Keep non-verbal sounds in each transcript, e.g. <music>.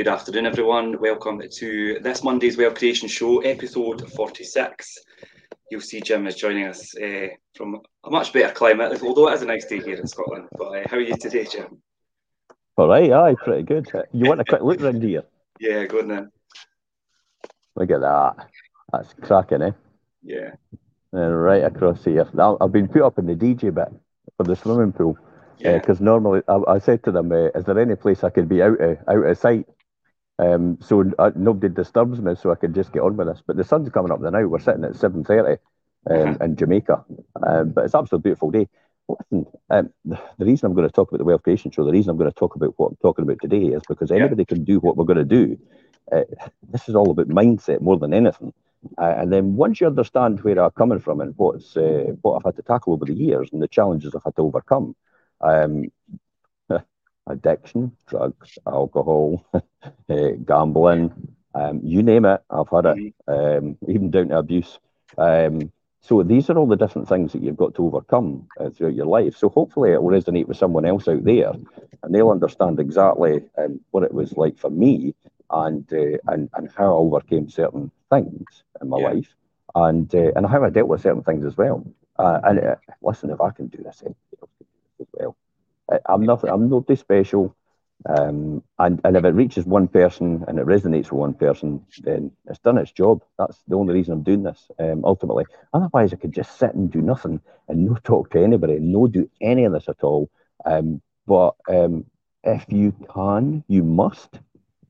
Good afternoon, everyone. Welcome to this Monday's Wealth Creation Show, episode 46. You'll see Jim is joining us uh, from a much better climate, although it is a nice day here in Scotland. But uh, how are you today, Jim? All right, aye, pretty good. You want a quick look around here? Yeah, go on then. Look at that. That's cracking, eh? Yeah. And right across here. Now, I've been put up in the DJ bit for the swimming pool. Because yeah. uh, normally I, I, said to them, uh, "Is there any place I could be out of out of sight?" Um, so uh, nobody disturbs me, so I can just get on with this. But the sun's coming up now. We're sitting at seven thirty um, in Jamaica, um, but it's absolutely beautiful day. Listen, um, the, the, reason I'm going to talk about the Wealth Creation Show, the reason I'm going to talk about what I'm talking about today, is because anybody yeah. can do what we're going to do. Uh, this is all about mindset more than anything. Uh, and then once you understand where I'm coming from and what's uh, what I've had to tackle over the years and the challenges I've had to overcome, um, addiction, drugs, alcohol, uh, <laughs> gambling, um, you name it, I've had it, mm-hmm. um, even down to abuse. Um, so these are all the different things that you've got to overcome uh, throughout your life. So hopefully it will resonate with someone else out there, and they'll understand exactly um, what it was like for me, and uh, and and how I overcame certain things in my yeah. life, and uh, and how I dealt with certain things as well. Uh, and uh, listen, if I can do this, anybody else can do this as well. I'm nothing. I'm not special. Um, and, and if it reaches one person and it resonates with one person, then it's done its job. That's the only reason I'm doing this, um, ultimately. Otherwise, I could just sit and do nothing and no talk to anybody, no do any of this at all. Um, but um, if you can, you must,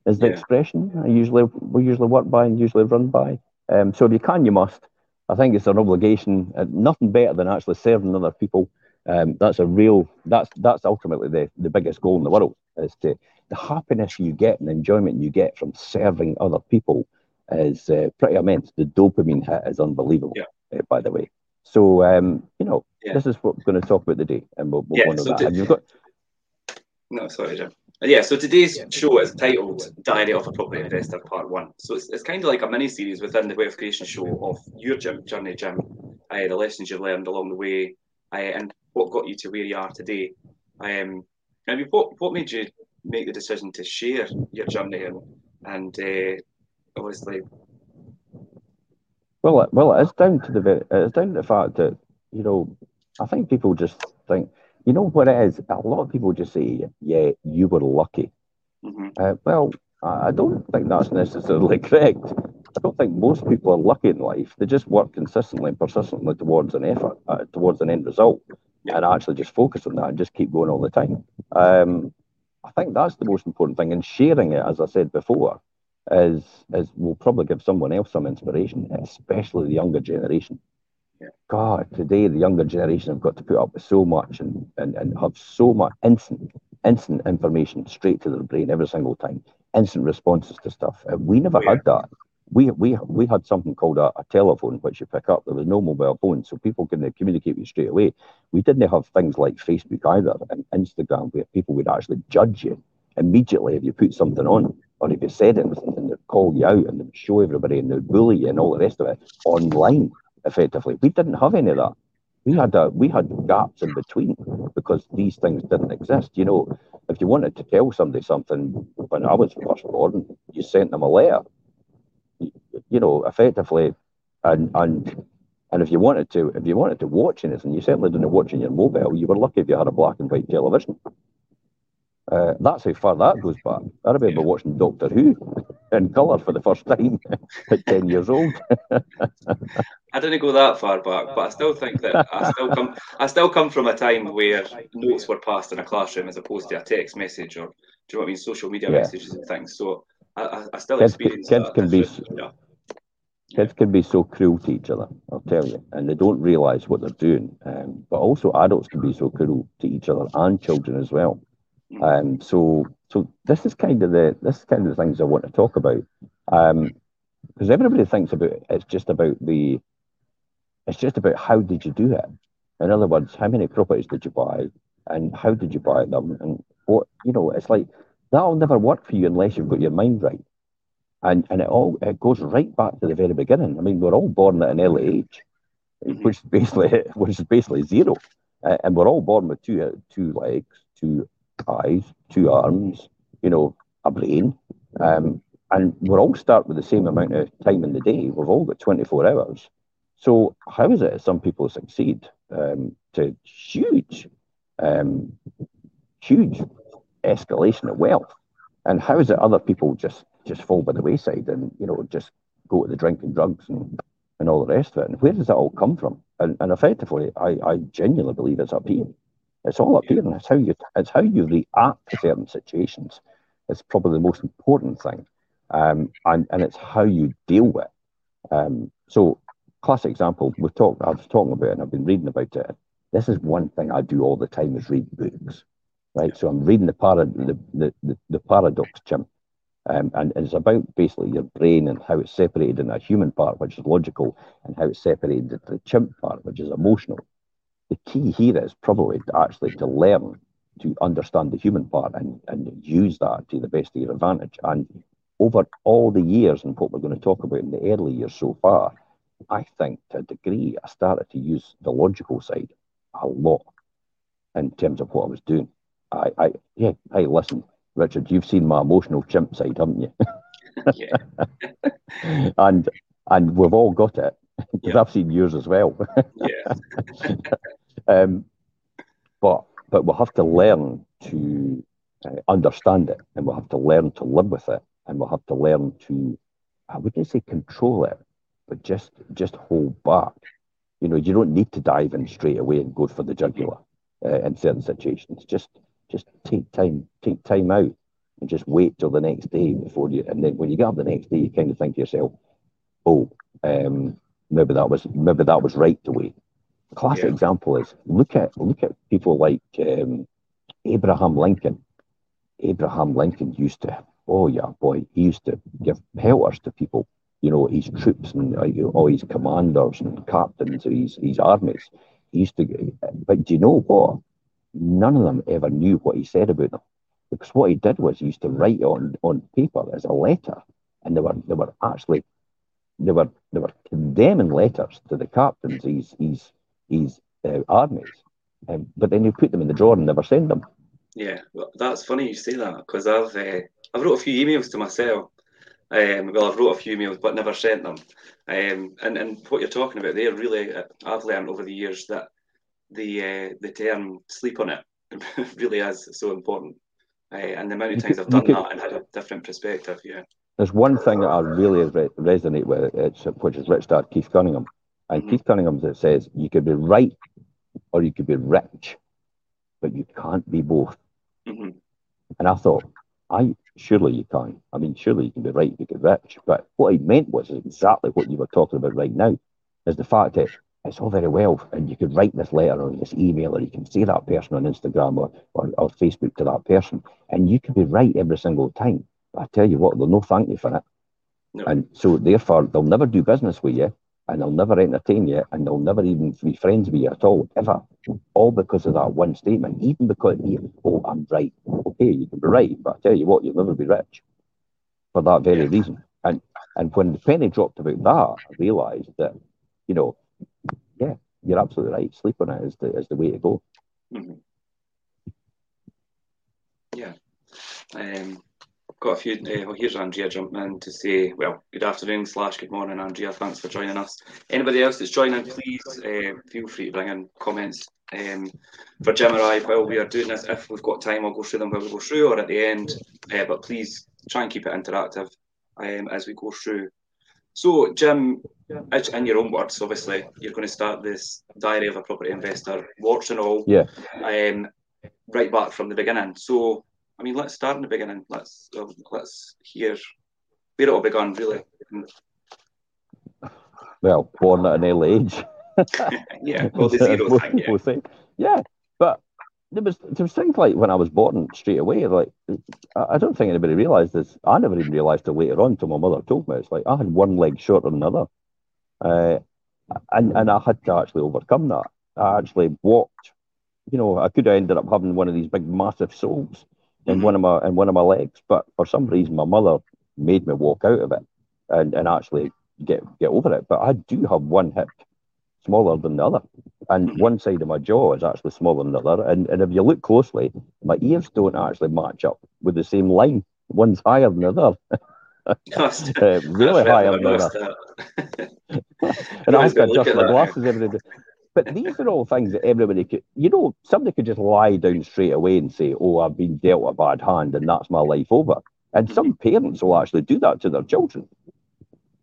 is the yeah. expression I usually we usually work by and usually run by. Um, so if you can, you must. I think it's an obligation, uh, nothing better than actually serving other people um, that's a real that's that's ultimately the, the biggest goal in the world is to the happiness you get and the enjoyment you get from serving other people is uh, pretty immense. The dopamine hit is unbelievable, yeah. uh, by the way. So um, you know, yeah. this is what we're going to talk about today, and we'll, we'll yeah, so that. you've got no, sorry, Jim. Yeah, so today's show is titled Diary of a Property Investor Part 1. So it's, it's kind of like a mini series within the Wealth Creation Show of your Jim, journey, Jim, uh, the lessons you've learned along the way, and what got you to where you are today. Um, I mean, what what made you make the decision to share your journey and and uh, obviously. Well, well, it's down to the it's down to the fact that you know I think people just think you know what it is. A lot of people just say, "Yeah, you were lucky." Mm-hmm. Uh, well, I don't think that's necessarily <laughs> correct. I don't think most people are lucky in life. They just work consistently and persistently towards an effort, uh, towards an end result and actually just focus on that and just keep going all the time. Um, I think that's the most important thing. And sharing it, as I said before, is is will probably give someone else some inspiration, especially the younger generation. Yeah. God, today the younger generation have got to put up with so much and, and, and have so much instant instant information straight to their brain every single time, instant responses to stuff. Uh, we never yeah. had that we we we had something called a, a, telephone which you pick up. There was no mobile phone, so people can uh, communicate with you straight away. We didn't have things like Facebook either and Instagram where people would actually judge you immediately if you put something on or if you said anything and they'd call you out and they'd show everybody and they'd bully you and all the rest of it online effectively. We didn't have any of that. We had a, we had gaps in between because these things didn't exist. You know, if you wanted to tell somebody something when I was first born, you sent them a letter you know, effectively, and and and if you wanted to, if you wanted to watch anything, you certainly didn't watch on your mobile. You were lucky if you had a black and white television. Uh, that's how far that goes back. I remember watching Doctor Who <laughs> in colour for the first time <laughs> at ten years old. <laughs> I didn't go that far back, but I still think that I still come. I still come from a time where notes were passed in a classroom as opposed to a text message or do you know what I mean, social media yeah. messages and things. So I, I still kids, experience kids that. can be yeah. Kids can be so cruel to each other. I'll tell you, and they don't realise what they're doing. Um, but also, adults can be so cruel to each other and children as well. Mm. Um, so, so this is kind of the this is kind of the things I want to talk about. Um, because everybody thinks about it, it's just about the it's just about how did you do it. In other words, how many properties did you buy, and how did you buy them, and what you know. It's like that'll never work for you unless you've got your mind right. And and it all it goes right back to the very beginning. I mean, we're all born at an early age, which is basically <laughs> which is basically zero, uh, and we're all born with two two legs, two eyes, two arms, you know, a brain, Um, and we're all start with the same amount of time in the day. We've all got 24 hours. So how is it some people succeed um, to huge, um, huge escalation of wealth? And how is it other people just just fall by the wayside and you know just go to the drinking drugs and, and all the rest of it? And where does that all come from? And, and effectively, I, I genuinely believe it's up here. It's all up here, and it's how you it's how you react to certain situations. It's probably the most important thing, um, and and it's how you deal with. It. Um, so, classic example we've talked. I was talking about, it and I've been reading about it. This is one thing I do all the time: is read books. Right, so I'm reading the parad the, the, the, the paradox chimp, um, and it's about basically your brain and how it's separated in that human part, which is logical, and how it's separated the chimp part, which is emotional the key here is probably actually to learn to understand the human part and, and use that to the best of your advantage. And over all the years and what we're going to talk about in the early years so far, I think to a degree I started to use the logical side a lot in terms of what I was doing. I, I yeah, hey, listen, Richard, you've seen my emotional chimp side, haven't you? <laughs> yeah. <laughs> and and we've all got it because yeah. I've seen yours as well. <laughs> yeah. Um, but but we'll have to learn to uh, understand it, and we'll have to learn to live with it, and we'll have to learn to I wouldn't say control it, but just just hold back. You know, you don't need to dive in straight away and go for the jugular uh, in certain situations. Just just take time, take time out, and just wait till the next day before you. And then when you get up the next day, you kind of think to yourself, "Oh, um, maybe that was maybe that was right to wait." classic yeah. example is look at look at people like um, Abraham Lincoln. Abraham Lincoln used to, oh yeah, boy, he used to give pelters to people, you know, his troops and uh, all his commanders and captains of his, his armies. He used to, but do you know what? None of them ever knew what he said about them, because what he did was he used to write on on paper as a letter, and they were they were actually they were they were condemning letters to the captains. He's he's his uh, armies, um, but then you put them in the drawer and never send them. Yeah, well, that's funny you say that because I've uh, I've wrote a few emails to myself. Um, well, I've wrote a few emails but never sent them. Um, and and what you're talking about there, really, uh, I've learned over the years that the uh, the term "sleep on it" <laughs> really is so important. Uh, and the amount of times I've done that and had a different perspective, yeah. There's one thing that I really re- resonate with, it's, which is Rich Dad Keith Cunningham. And Keith Cunningham says you could be right or you could be rich, but you can't be both. Mm-hmm. And I thought, I surely you can. I mean, surely you can be right, you can be rich. But what he meant was exactly what you were talking about right now, is the fact that it's all very well, and you could write this letter or this email, or you can see that person on Instagram or, or, or Facebook to that person, and you can be right every single time. But I tell you what, they'll no thank you for it. No. And so therefore they'll never do business with you and they'll never entertain you and they'll never even be friends with you at all, ever. All because of that one statement, even because, oh, I'm right. Okay, you can be right, but I tell you what, you'll never be rich for that very reason. And and when the penny dropped about that, I realised that, you know, you're absolutely right. Sleep on it is the, is the way to go. Mm-hmm. Yeah. Um, got a few. Uh, well, here's Andrea jumping in to say, well, good afternoon slash good morning, Andrea. Thanks for joining us. Anybody else that's joining, please uh, feel free to bring in comments um, for Jim or I while we are doing this. If we've got time, I'll go through them while we go through or at the end. Uh, but please try and keep it interactive um, as we go through. So, Jim, in your own words, obviously, you're going to start this diary of a property investor, warts and all, yeah. um, right back from the beginning. So, I mean, let's start in the beginning. Let's uh, let's hear where it all began, really. Well, born at an early age. <laughs> yeah, well, the zero <laughs> thing, yeah. Yeah, there was there was things like when I was born straight away. Like I don't think anybody realised this. I never even realised till later on, till my mother told me. It's like I had one leg shorter than another, uh, and and I had to actually overcome that. I actually walked. You know, I could have ended up having one of these big, massive soles in mm-hmm. one of my in one of my legs. But for some reason, my mother made me walk out of it and, and actually get get over it. But I do have one hip smaller than the other, and mm-hmm. one side of my jaw is actually smaller than the other. And and if you look closely, my ears don't actually match up with the same line one's higher than the other. <laughs> uh, really higher than the other. <laughs> and I have to adjust my glasses every day. But these are all things that everybody could, you know, somebody could just lie down straight away and say, Oh, I've been dealt a bad hand and that's my life over. And some parents will actually do that to their children.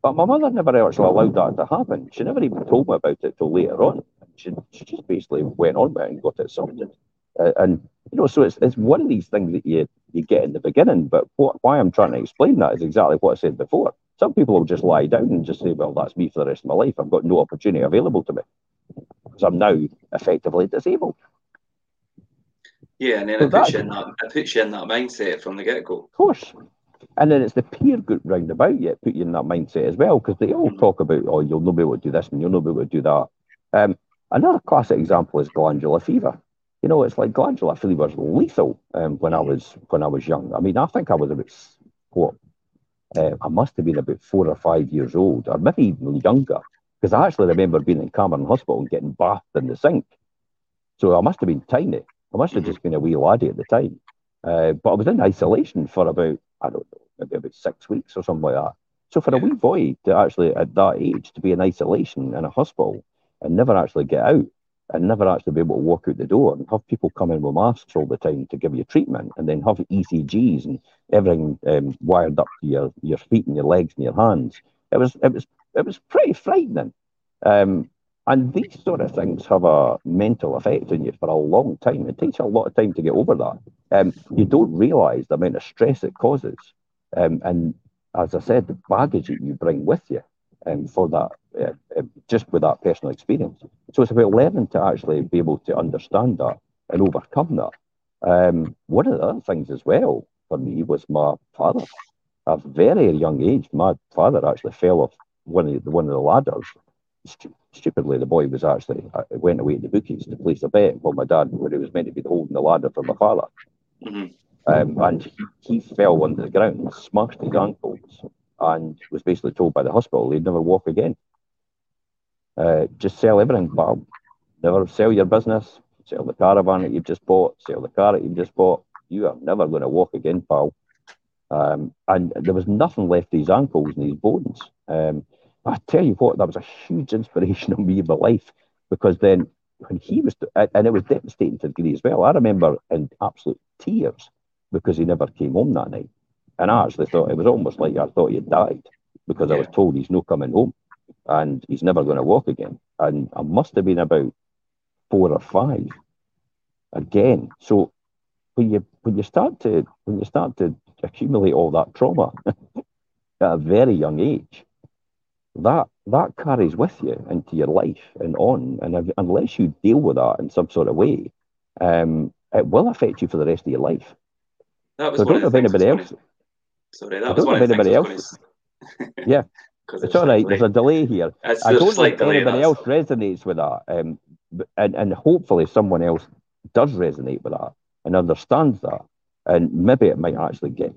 But my mother never actually allowed that to happen. She never even told me about it till later on. She, she just basically went on with it and got it sorted. Uh, and, you know, so it's, it's one of these things that you, you get in the beginning. But what, why I'm trying to explain that is exactly what I said before. Some people will just lie down and just say, well, that's me for the rest of my life. I've got no opportunity available to me because I'm now effectively disabled. Yeah, and then so it, puts you in that, it puts you in that mindset from the get go. Of course. And then it's the peer group round about you put you in that mindset as well, because they all talk about, oh, you'll not be able to do this and you'll not be able to do that. Um, another classic example is glandular fever. You know, it's like glandular fever was lethal um, when I was when I was young. I mean, I think I was about what uh, I must have been about four or five years old, or maybe even younger, because I actually remember being in Cameron Hospital and getting bathed in the sink. So I must have been tiny. I must have just been a wee laddie at the time. Uh, but I was in isolation for about, I don't know, maybe about six weeks or something like that. So for a wee boy to actually, at that age, to be in isolation in a hospital and never actually get out and never actually be able to walk out the door and have people come in with masks all the time to give you treatment and then have ECGs and everything um, wired up to your, your feet and your legs and your hands. It was, it was, it was pretty frightening. Um, and these sort of things have a mental effect on you for a long time. It takes a lot of time to get over that. Um, you don't realise the amount of stress it causes. Um, and as I said, the baggage that you bring with you um, for that, uh, uh, just with that personal experience. So it's about learning to actually be able to understand that and overcome that. Um, one of the other things as well for me was my father. At a very young age, my father actually fell off one of the, one of the ladders stupidly, the boy was actually uh, went away to the bookies to place a bet while my dad, when he was meant to be holding the ladder for my father. Mm-hmm. Um, and he, he, fell onto the ground, smashed his ankles, and was basically told by the hospital he'd never walk again. Uh, just sell everything, Bob. Never sell your business, sell the caravan that you've just bought, sell the car that you've just bought. You are never going to walk again, pal. Um, and there was nothing left of his ankles and his bones. Um, I tell you what, that was a huge inspiration <laughs> on me in my life because then when he was, and it was devastating to degree as well. I remember in absolute tears because he never came home that night. And I actually thought it was almost like I thought he had died because yeah. I was told he's not coming home and he's never going to walk again. And I must have been about four or five again. So when you when you start to when you start to accumulate all that trauma <laughs> at a very young age, that that carries with you into your life and on. And if, unless you deal with that in some sort of way, um, it will affect you for the rest of your life. That was so I don't know if anybody else. Sorry, that I don't know if anybody else. yeah, <laughs> it's, all right. There's a delay here. It's I don't think anybody else resonates with that, um, and and hopefully someone else does resonate with that and understands that, and maybe it might actually get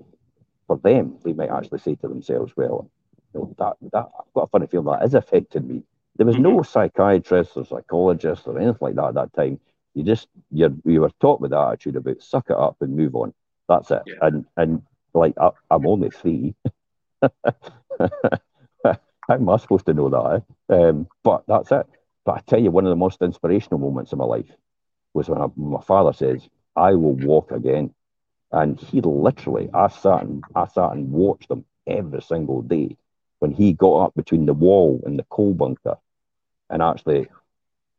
for them. They might actually say to themselves, "Well, know, that, that I've got a funny feeling that is affecting me. There was no mm-hmm. psychiatrist or psychologist or anything like that at that time. You just you you were taught with that attitude about suck it up and move on. That's it. Yeah. And and like I, am only three. <laughs> How am I supposed to know that? Eh? Um, but that's it. But I tell you, one of the most inspirational moments of my life was when I, my father says, "I will walk again," and he literally, I sat and I sat and watched him every single day when he got up between the wall and the coal bunker and actually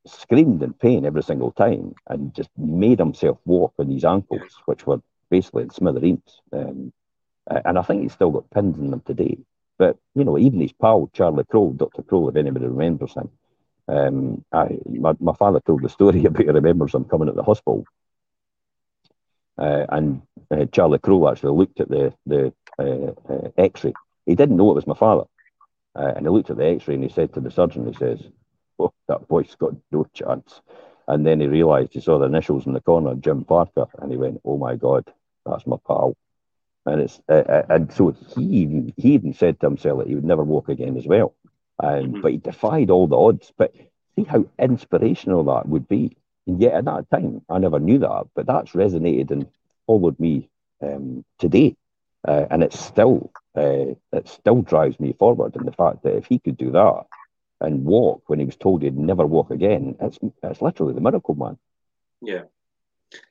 screamed in pain every single time and just made himself walk on his ankles, which were basically in smithereens. Um, and I think he's still got pins in them today. But, you know, even his pal, Charlie Crow, Dr. Crow, if anybody remembers him, um, I, my, my father told the story <laughs> about he remembers him coming at the hospital. Uh, and uh, Charlie Crow actually looked at the, the uh, uh x ray. He didn't know it was my father. Uh, and he looked at the x ray and he said to the surgeon, he says, Oh, that boy's got no chance. And then he realised he saw the initials in the corner, Jim Parker, and he went, Oh my God, that's my pal. And it's uh, uh and so he even, he even said to himself that he would never walk again as well. And mm-hmm. but he defied all the odds. But see how inspirational that would be. And yet at that time, I never knew that, but that's resonated and followed me um, today. Uh, and it still uh, it still drives me forward. And the fact that if he could do that and walk when he was told he'd never walk again, it's it's literally the miracle man. Yeah.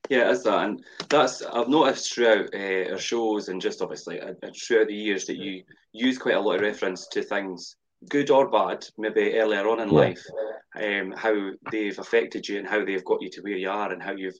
Yeah, it is that, and that's I've noticed throughout uh, our shows and just obviously uh, throughout the years that you use quite a lot of reference to things, good or bad, maybe earlier on in yeah. life, um, how they've affected you and how they've got you to where you are and how you've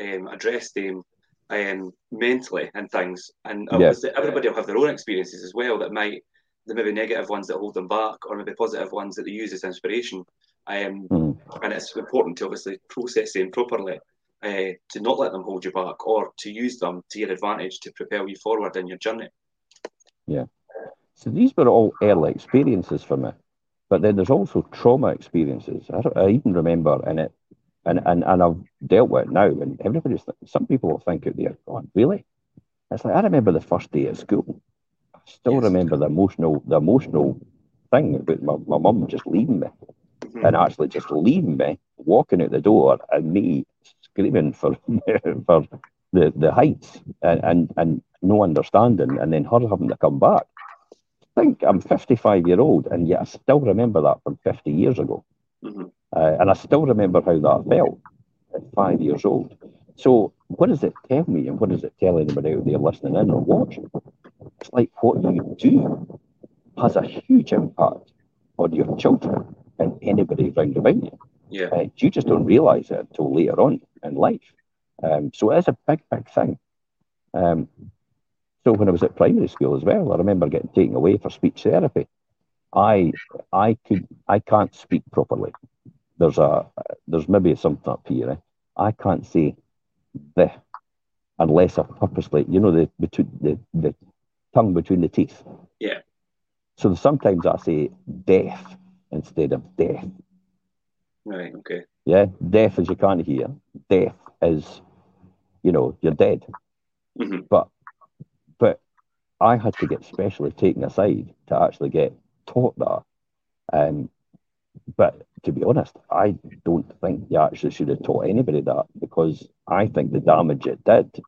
um, addressed them um, mentally and things. And obviously, yeah. everybody will have their own experiences as well that might, the maybe negative ones that hold them back, or maybe positive ones that they use as inspiration. Um, mm. And it's important to obviously process them properly, uh, to not let them hold you back, or to use them to your advantage to propel you forward in your journey. Yeah. So these were all early experiences for me. But then there's also trauma experiences. I, I even remember, and it and, and, and I've dealt with it now, and everybody's, some people will think out there, going, really? It's like, I remember the first day at school. I still yes. remember the emotional, the emotional thing about my, my mum just leaving me mm-hmm. and actually just leaving me, walking out the door and me screaming for, <laughs> for the, the heights and, and, and no understanding and then her having to come back. I think I'm 55 year old and yet I still remember that from 50 years ago. Mm-hmm. Uh, and I still remember how that felt at five years old. So, what does it tell me, and what does it tell anybody out there listening in or watching? It's like what you do has a huge impact on your children and anybody around about you. Yeah. Uh, you just don't realize it until later on in life. Um, so, it is a big, big thing. Um, so, when I was at primary school as well, I remember getting taken away for speech therapy. I I could I can't speak properly there's a there's maybe something up here. Eh? I can't say the unless I purposely, you know, the between the, the tongue between the teeth. Yeah. So sometimes I say death instead of death. Right. Okay. Yeah. Death as you can't hear. Death is, you know, you're dead. Mm-hmm. But but I had to get specially taken aside to actually get taught that. Um, but to be honest, I don't think you actually should have taught anybody that because I think the damage it did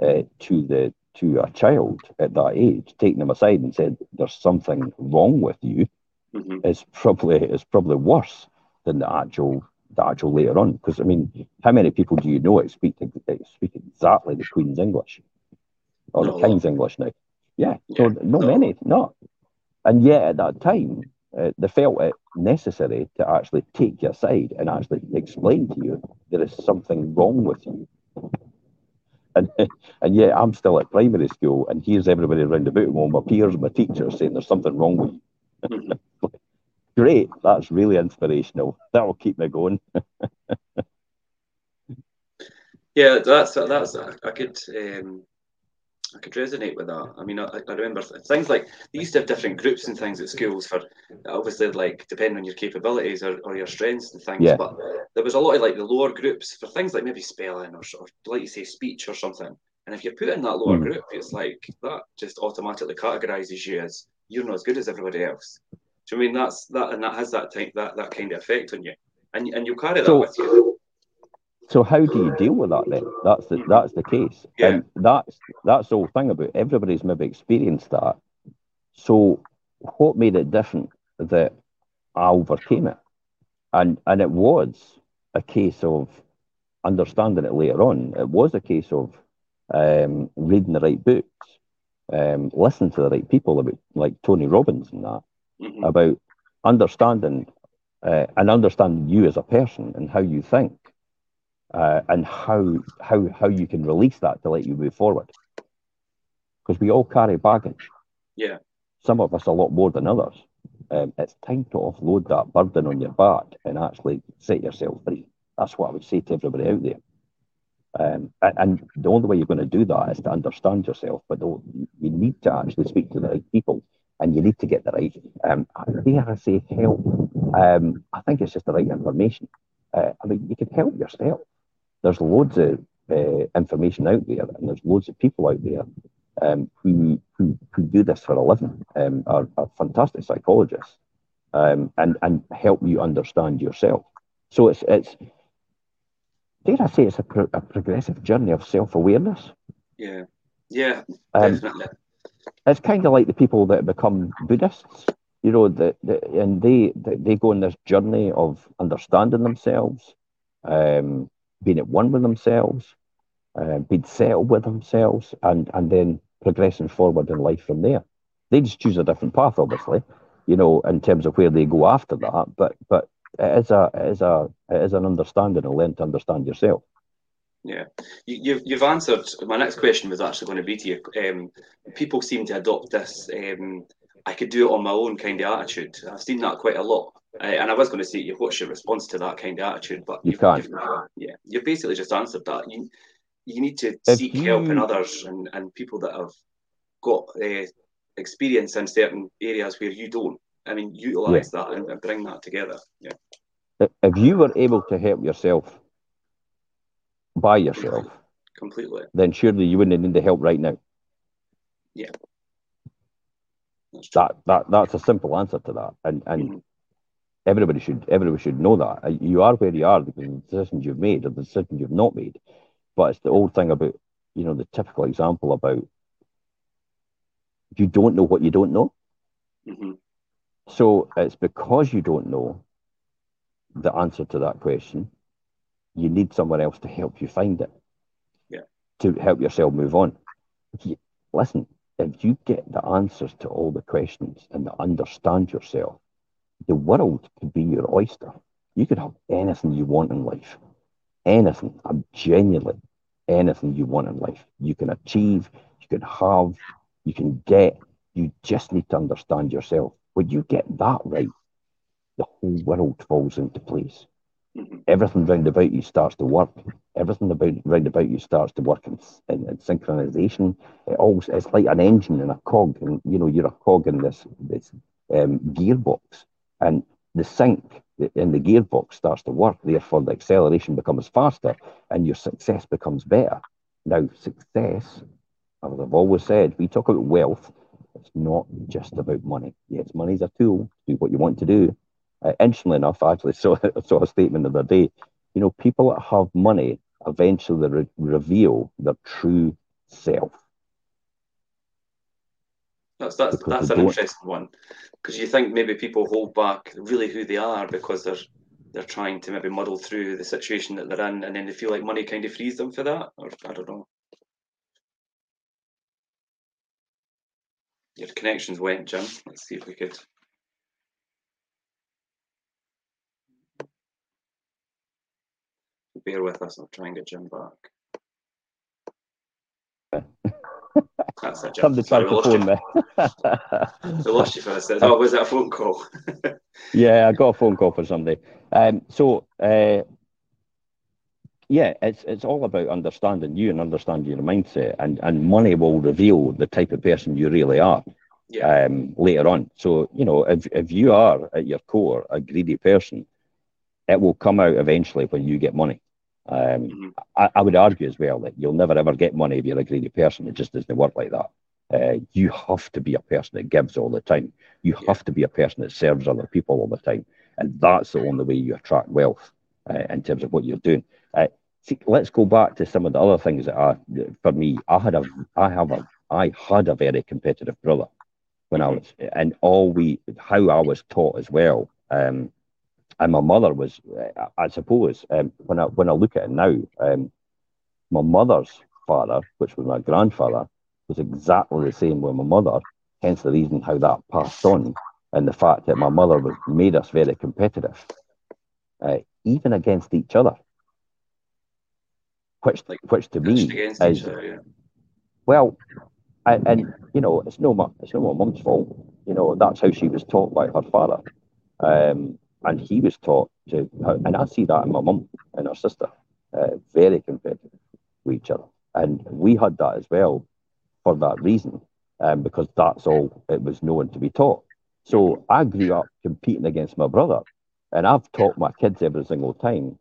uh, to the to a child at that age, taking them aside and said there's something wrong with you, mm-hmm. is probably is probably worse than the actual the actual later on. Because I mean, how many people do you know that speak that speak exactly the Queen's English or the King's English now? Yeah, so no many, not. And yet at that time, uh, they felt it necessary to actually take your side and actually explain to you there is something wrong with you. And <laughs> and yet I'm still at primary school, and here's everybody around about me, all my peers, my teachers saying there's something wrong with you. <laughs> Great, that's really inspirational. That will keep me going. <laughs> yeah, that's that's I could um, I could resonate with that. I mean, I, I, remember things like they used to have different groups and things at schools for obviously like depending on your capabilities or, or your strengths and things. Yeah. But there was a lot of like the lower groups for things like maybe spelling or, or like you say speech or something. And if you're put in that lower mm. group, it's like that just automatically categorizes you as you're not as good as everybody else. So I mean that's that and that has that type that that kind of effect on you, and and you carry that so, with you. So how do you deal with that then? That's the that's the case, yeah. and that's that's the whole thing about everybody's maybe experienced that. So what made it different that I overcame it, and and it was a case of understanding it later on. It was a case of um, reading the right books, um, listening to the right people about like Tony Robbins and that mm-hmm. about understanding uh, and understanding you as a person and how you think uh, and how how how you can release that to let you move forward. Because we all carry baggage. Yeah. Some of us a lot more than others. Um, it's time to offload that burden on your back and actually set yourself free. That's what I would say to everybody out there. Um, and, and, the only way you're going to do that is to understand yourself, but you need to actually speak to the right people and you need to get the right, um, dare I say, help. Um, I think it's just the right information. Uh, I mean, you can help yourself there's loads of uh, information out there, and there's loads of people out there um, who, who, who do this for a living, um, are, are fantastic psychologists, um, and and help you understand yourself. So it's it's dare I say it's a, pro- a progressive journey of self awareness. Yeah, yeah, um, definitely. it's kind of like the people that become Buddhists, you know, that the, and they, they go on this journey of understanding themselves, um, being at one with themselves, uh, being settled with themselves, and and then progressing forward in life from there. They just choose a different path, obviously, you know, in terms of where they go after that. But but it is a it is a it is an understanding and learn to understand yourself. Yeah, you, have you've answered. My next question was actually going to be to you. Um, people seem to adopt this um, "I could do it on my own" kind of attitude. I've seen that quite a lot, uh, and I was going to say, what's your response to that kind of attitude? But you can't. yeah, you've basically just answered that. You you need to if seek you... help in others and, and people that have got uh, experience in certain areas where you don't. I mean, utilize yeah. that and, and bring that together. Yeah. If you were able to help yourself by yourself, completely, then surely you wouldn't need the help right now. Yeah. That that that's a simple answer to that, and and mm-hmm. Everybody should everybody should know that uh, you are where you are because of the decisions you've made or the decisions you've not made. But it's the old thing about you know the typical example about you don't know what you don't know. Mm-hmm. So it's because you don't know the answer to that question you need someone else to help you find it. Yeah. To help yourself move on. You, listen, if you get the answers to all the questions and understand yourself, the world could be your oyster. You could have anything you want in life. Anything. I'm genuinely anything you want in life. You can achieve, you can have, you can get. You just need to understand yourself. When you get that right, the whole world falls into place. Mm-hmm. Everything round about you starts to work. Everything about round about you starts to work in, in, in synchronization. It always it's like an engine and a cog, and you know you're a cog in this this um, gearbox, and the sync in the gearbox starts to work. Therefore, the acceleration becomes faster, and your success becomes better. Now, success, as I've always said, we talk about wealth. It's not just about money. Yes, money's a tool to do what you want to do, uh, interestingly enough, I actually <laughs> saw, saw a statement the other day. You know, people that have money eventually re- reveal their true self. That's that's that's an interesting one because you think maybe people hold back really who they are because they're they're trying to maybe muddle through the situation that they're in, and then they feel like money kind of frees them for that, or I don't know. Your connections went, Jim. Let's see if we could. bear with us. I'll try and get Jim back. That's. Somebody tried to phone me. we lost you for a second. Oh, was that a phone call? <laughs> yeah, I got a phone call for somebody. Um, so, uh, yeah, it's it's all about understanding you and understanding your mindset, and, and money will reveal the type of person you really are yeah. um, later on. So, you know, if, if you are at your core a greedy person, it will come out eventually when you get money. Um, mm-hmm. I, I, would argue as well that you'll never ever get money if you're a greedy person. It just doesn't work like that. Uh, you have to be a person that gives all the time. You yeah. have to be a person that serves other people all the time, and that's the only way you attract wealth uh, in terms of what you're doing. Uh, see, let's go back to some of the other things that I, for me, I had a, I have a, I had a very competitive brother when I mm-hmm. was, and all we, how I was taught as well. Um, and my mother was, I suppose, um, when I when I look at it now, um, my mother's father, which was my grandfather, was exactly the same with my mother. Hence the reason how that passed on, and the fact that my mother was made us very competitive, uh, even against each other. Which, which to me is, other, yeah. well, and, and, you know, it's no, it's no my mum's fault. You know, that's how she was taught by her father. Um, and he was taught to, and I see that in my mum and her sister, uh, very competitive with each other. And we had that as well for that reason, um, because that's all it was known to be taught. So I grew up competing against my brother, and I've taught my kids every single time.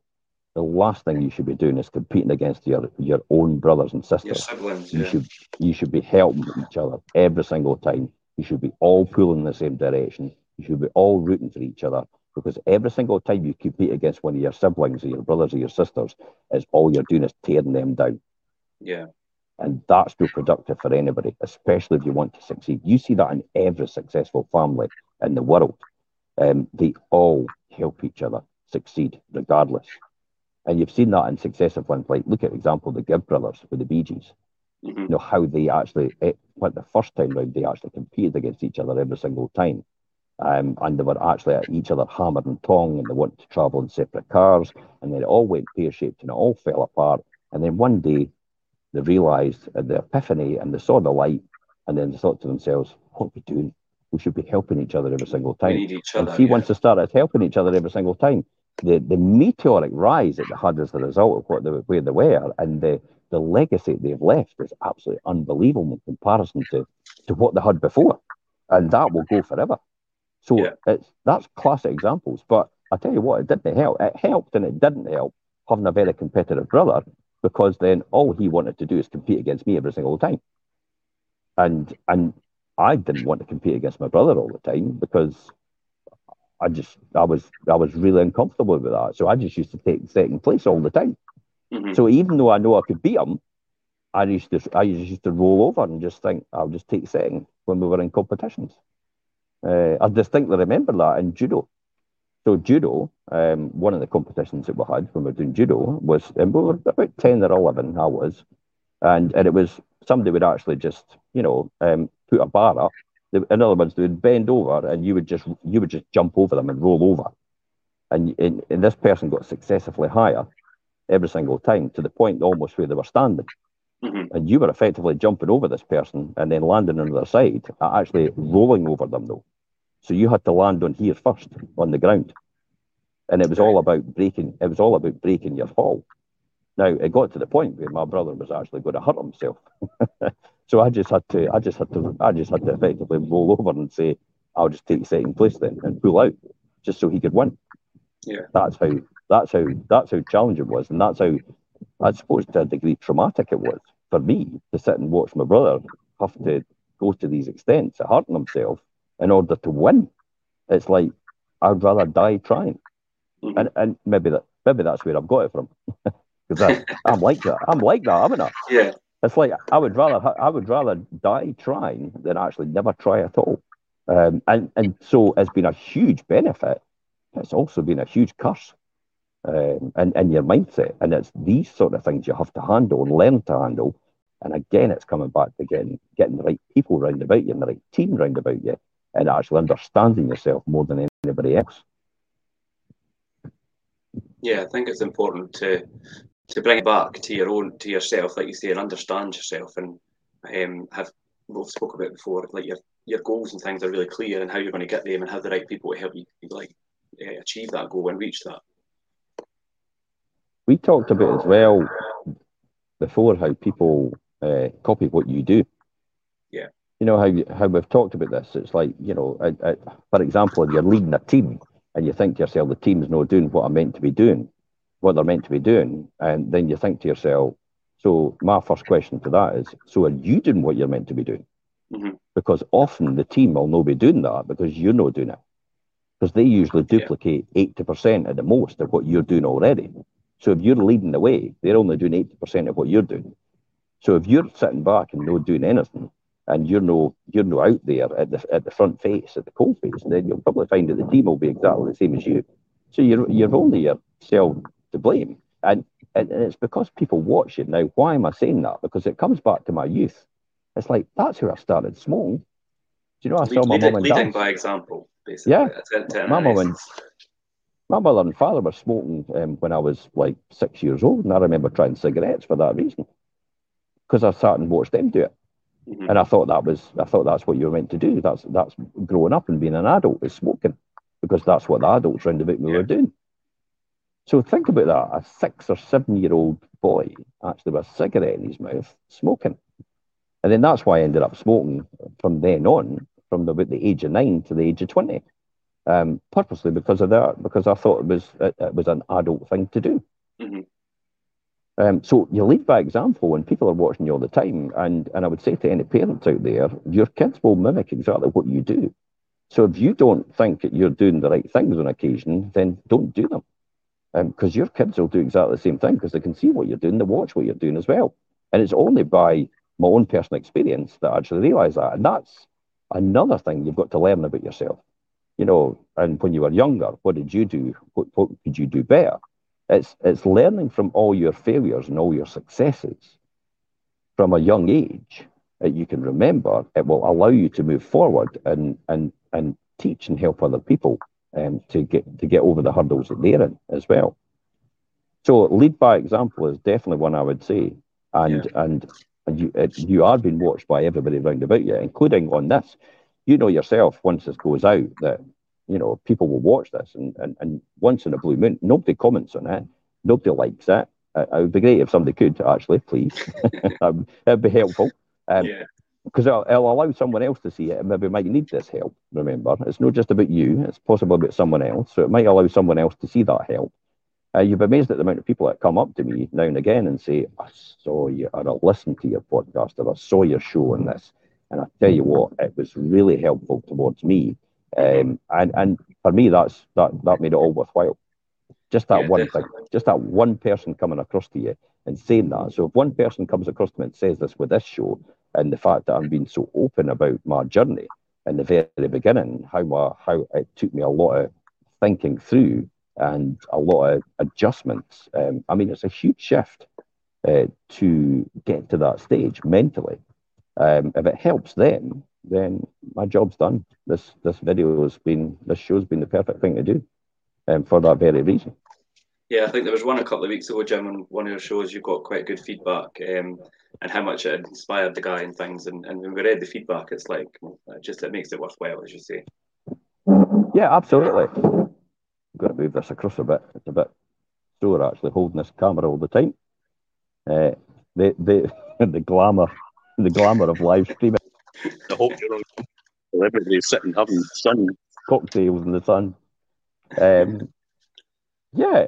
The last thing you should be doing is competing against your your own brothers and sisters. Your siblings, you yeah. should you should be helping each other every single time. You should be all pulling in the same direction. You should be all rooting for each other because every single time you compete against one of your siblings or your brothers or your sisters, is all you're doing is tearing them down. Yeah. And that's no productive for anybody, especially if you want to succeed. You see that in every successful family in the world. Um, they all help each other succeed, regardless. And you've seen that in successive ones. Like, look at example the Gibb brothers with the Bee Gees. Mm-hmm. You know how they actually, it, what the first time round, they actually competed against each other every single time. Um, and they were actually at each other hammer and tong, and they wanted to travel in separate cars, and then it all went pear shaped and it all fell apart. And then one day they realised the epiphany and they saw the light, and then they thought to themselves, "What are we doing? We should be helping each other every single time." We need each other. And see, yeah. once they started helping each other every single time, the, the meteoric rise that they had as a result of what they, where they were, and the the legacy they've left is absolutely unbelievable in comparison to, to what they had before. And that will go forever. So yeah. it's that's classic examples. But I tell you what, it didn't help. It helped and it didn't help having a very competitive brother because then all he wanted to do is compete against me every single time. And and I didn't want to compete against my brother all the time because I just I was I was really uncomfortable with that. So I just used to take second place all the time. Mm-hmm. So even though I know I could beat him, I used to I used to roll over and just think I'll just take second when we were in competitions. Uh, I distinctly remember that in judo. So judo, um, one of the competitions that we had when we were doing judo was, and we were about ten or eleven. I was, and and it was somebody would actually just you know um, put a bar up. In other words, they would bend over, and you would just you would just jump over them and roll over, and and, and this person got successively higher every single time to the point almost where they were standing. Mm-hmm. And you were effectively jumping over this person and then landing on their side, actually rolling over them though. So you had to land on here first on the ground. And it was all about breaking it was all about breaking your fall. Now it got to the point where my brother was actually going to hurt himself. <laughs> so I just had to I just had to I just had to effectively roll over and say, I'll just take second place then and pull out just so he could win. Yeah. That's how that's how that's how challenging it was, and that's how I suppose to a degree traumatic it was for me to sit and watch my brother have to go to these extents of hurting himself in order to win. It's like I'd rather die trying, mm-hmm. and and maybe that maybe that's where I've got it from <laughs> because I'm like that. I'm like that, haven't I? Yeah. It's like I would rather I would rather die trying than actually never try at all. Um, and and so it's been a huge benefit. It's also been a huge curse um, in, in your mindset. And it's these sort of things you have to handle and learn to handle. And again, it's coming back to getting, getting the right people round about you and the right team round about you and actually understanding yourself more than anybody else. Yeah, I think it's important to to bring it back to your own to yourself, like you say, and understand yourself and um, have we've spoke about before, like your your goals and things are really clear and how you're going to get them and have the right people to help you like uh, achieve that goal and reach that we talked about as well before how people uh, copy what you do. You know how how we've talked about this. It's like you know, I, I, for example, if you're leading a team and you think to yourself, the team's not doing what I'm meant to be doing, what they're meant to be doing, and then you think to yourself, so my first question to that is, so are you doing what you're meant to be doing? Mm-hmm. Because often the team will not be doing that because you're not doing it. Because they usually duplicate eighty percent at the most of what you're doing already. So if you're leading the way, they're only doing 80% of what you're doing. So if you're sitting back and not doing anything, and you're no you're no out there at the at the front face, at the cold face, and then you'll probably find that the team will be exactly the same as you. So you're you're only yourself to blame. And, and, and it's because people watch it. Now, why am I saying that? Because it comes back to my youth. It's like that's where I started small. Do you know I saw my mum and dad leading by example, basically. Yeah, my mum and my mother and father were smoking um, when I was like six years old, and I remember trying cigarettes for that reason, because I sat and watched them do it, mm-hmm. and I thought that was I thought that's what you were meant to do. That's that's growing up and being an adult is smoking, because that's what the adults round about me yeah. were doing. So think about that: a six or seven year old boy actually with a cigarette in his mouth, smoking, and then that's why I ended up smoking from then on, from about the age of nine to the age of twenty um, purposely because of that, because I thought it was it, it was an adult thing to do. Mm-hmm. Um, so you lead by example when people are watching you all the time, and and I would say to any parents out there, your kids will mimic exactly what you do. So if you don't think that you're doing the right things on occasion, then don't do them, because um, your kids will do exactly the same thing because they can see what you're doing, they watch what you're doing as well. And it's only by my own personal experience that I actually realise that. And that's another thing you've got to learn about yourself. You know, and when you were younger, what did you do? What, what could you do better? It's it's learning from all your failures and all your successes from a young age that you can remember. It will allow you to move forward and and and teach and help other people um, to get to get over the hurdles that they're in as well. So lead by example is definitely one I would say, and yeah. and and you it, you are being watched by everybody around about you, including on this. You know yourself once this goes out that you know people will watch this, and and, and once in a blue moon, nobody comments on it, nobody likes it. Uh, it would be great if somebody could actually, please. <laughs> It'd be helpful. Um, yeah because it'll, it'll, allow someone else to see it and maybe might need this help. Remember, it's not just about you, it's possible about someone else. So it might allow someone else to see that help. Uh, you'd be amazed at the amount of people that come up to me now and again and say, I saw you, or I listened to your podcast, or I saw your show on this. And I tell you what, it was really helpful towards me. Um, and, and for me, that's that, that made it all worthwhile. Just that yeah, one definitely. thing, just that one person coming across to you and saying that. So if one person comes across to me and says this with this show, and the fact that I'm being so open about my journey in the very beginning, how my how it took me a lot of thinking through and a lot of adjustments. Um, I mean, it's a huge shift uh, to get to that stage mentally. Um, if it helps them, then my job's done. This this video has been this show's been the perfect thing to do, um, for that very reason. Yeah, I think there was one a couple of weeks ago, Jim, on one of your shows. You got quite good feedback, um, and how much it inspired the guy and things. And, and when we read the feedback, it's like it just it makes it worthwhile, as you say. Yeah, absolutely. I'm going to move this across a bit. It's a bit sore actually holding this camera all the time. Uh, the the <laughs> the glamour, the glamour of live streaming. I hope you're on celebrities sitting having sun cocktails in the sun. Um, yeah,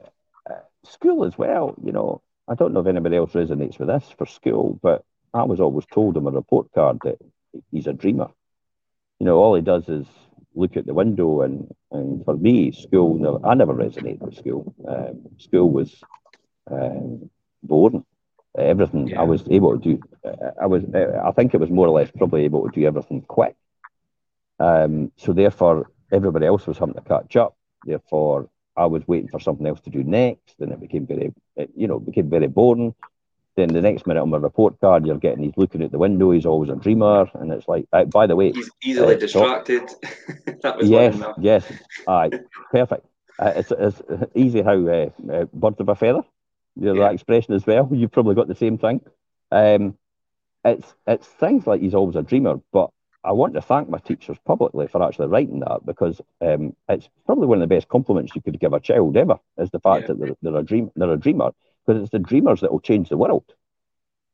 school as well, you know, I don't know if anybody else resonates with this for school, but I was always told on my report card that he's a dreamer. You know, all he does is look at the window, and, and for me, school, no, I never resonated with school. Um, school was um, boring. Everything yeah. I was able to do, I was, I think it was more or less probably able to do everything quick. Um, so therefore, everybody else was having to catch up. Therefore, I was waiting for something else to do next, and it became very, it, you know, became very boring. Then the next minute on my report card, you're getting he's looking at the window. He's always a dreamer, and it's like, uh, by the way, he's easily uh, distracted. <laughs> that was yes, yes, aye, perfect. Uh, it's, it's easy how uh, uh, birds of a feather. You know yeah. that expression as well. You've probably got the same thing. Um, it's it's things like he's always a dreamer, but I want to thank my teachers publicly for actually writing that because um, it's probably one of the best compliments you could give a child ever is the fact yeah. that they're, they're, a dream they're a dreamer because it's the dreamers that will change the world.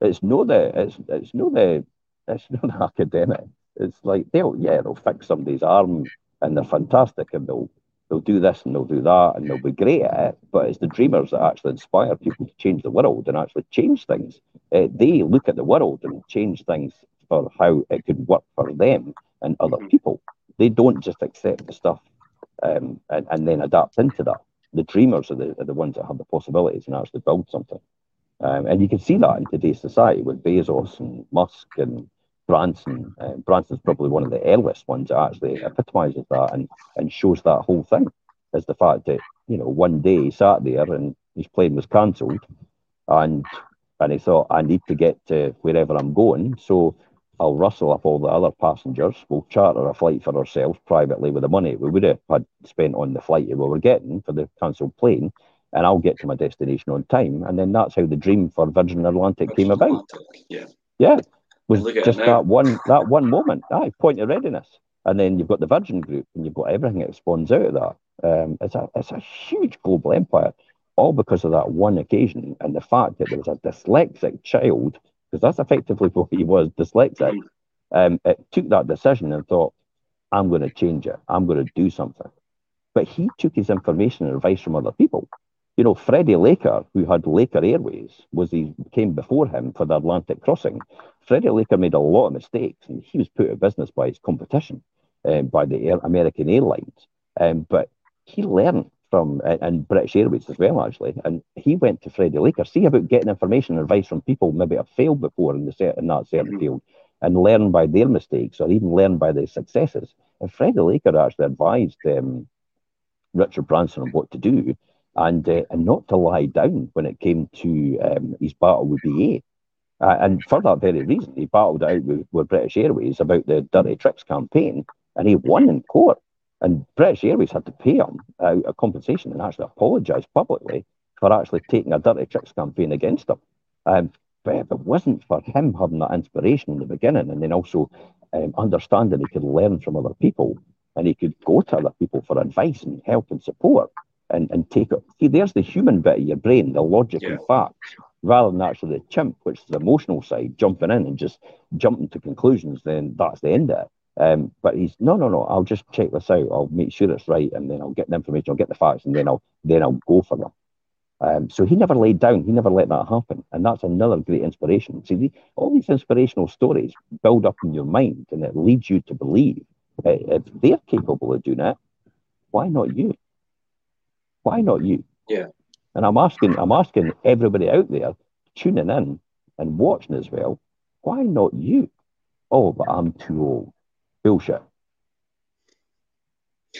It's no the it's it's no the it's <laughs> no the academic. It's like they'll yeah they'll fix somebody's arm and they're fantastic and they'll they'll do this and they'll do that and they'll be great at it. But it's the dreamers that actually inspire people to change the world and actually change things. Uh, they look at the world and change things for how it could work for them and other mm-hmm. people. They don't just accept the stuff um, and, and then adapt into that. The dreamers are the, are the ones that have the possibilities and actually build something. Um, and you can see that in today's society with Bezos and Musk and Branson. Uh, Branson's probably one of the earliest ones that actually epitomizes that and, and shows that whole thing. Is the fact that, you know, one day he sat there and his plane was cancelled and and he thought, I need to get to wherever I'm going. So I'll rustle up all the other passengers. We'll charter a flight for ourselves privately with the money we would have had spent on the flight that we were getting for the cancelled plane, and I'll get to my destination on time. And then that's how the dream for Virgin Atlantic came about. Yeah, yeah, was just that one that one moment. Aye, point of readiness, and then you've got the Virgin Group, and you've got everything that spawns out of that. Um, it's a it's a huge global empire, all because of that one occasion and the fact that there was a dyslexic child because that's effectively <laughs> what he was, dyslexic. Mm. Um, it took that decision and thought, I'm going to change it. I'm going to do something. But he took his information and advice from other people. You know, Freddie Laker, who had Laker Airways, was he came before him for the Atlantic crossing. Freddie Laker made a lot of mistakes, and he was put out of business by his competition, um, by the Air, American Airlines. Um, but he learned from and British Airways as well, actually. And he went to Freddie Laker, see about getting information and advice from people maybe have failed before in the in that certain mm-hmm. field, and learn by their mistakes or even learn by their successes. And Freddie Laker actually advised um, Richard Branson on what to do and uh, and not to lie down when it came to um, his battle with BA. Uh, and for that very reason, he battled out with, with British Airways about the Dirty Tricks campaign, and he won in court. And British Airways had to pay him uh, a compensation and actually apologise publicly for actually taking a dirty tricks campaign against him. Um, but if it wasn't for him having that inspiration in the beginning and then also um, understanding he could learn from other people and he could go to other people for advice and help and support and, and take it. See, there's the human bit of your brain, the logic yeah. and facts, rather than actually the chimp, which is the emotional side, jumping in and just jumping to conclusions, then that's the end of it. Um, but he's no, no, no. I'll just check this out. I'll make sure it's right, and then I'll get the information. I'll get the facts, and then I'll then I'll go for them. Um, so he never laid down. He never let that happen, and that's another great inspiration. See, the, all these inspirational stories build up in your mind, and it leads you to believe uh, if they're capable of doing it, why not you? Why not you? Yeah. And I'm asking, I'm asking everybody out there tuning in and watching as well. Why not you? Oh, but I'm too old bullshit.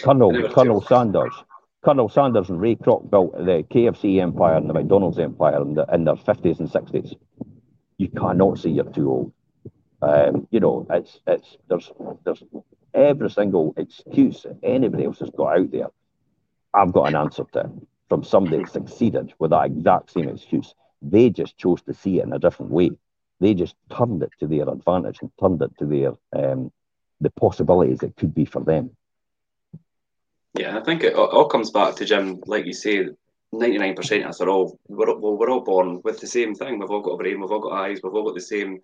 Colonel Colonel Sanders, Colonel Sanders and Ray Kroc built the KFC empire and the McDonald's empire in, the, in their fifties and sixties. You cannot say you're too old. Um, you know, it's it's there's there's every single excuse anybody else has got out there. I've got an answer to from somebody that succeeded with that exact same excuse. They just chose to see it in a different way. They just turned it to their advantage and turned it to their um, the possibilities it could be for them. Yeah, I think it all comes back to Jim, like you say, ninety nine percent of us are all we're, well, we're all born with the same thing. We've all got a brain, we've all got eyes, we've all got the same. Do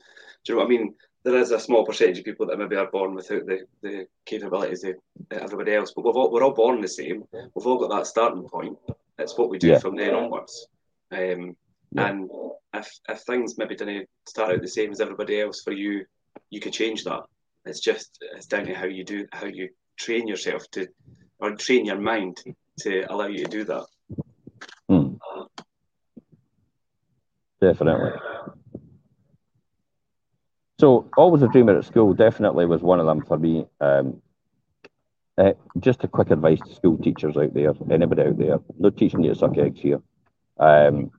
you know what I mean? There is a small percentage of people that maybe are born without the, the capabilities of everybody else, but we've all, we're all born the same. We've all got that starting point. It's what we do yeah. from then onwards. Um, yeah. And if if things maybe didn't start out the same as everybody else for you, you could change that. It's just it's down to how you do how you train yourself to or train your mind to allow you to do that. Hmm. Definitely. So, always a dreamer at school definitely was one of them for me. Um, uh, just a quick advice to school teachers out there, anybody out there, no teaching you to suck eggs here. Um,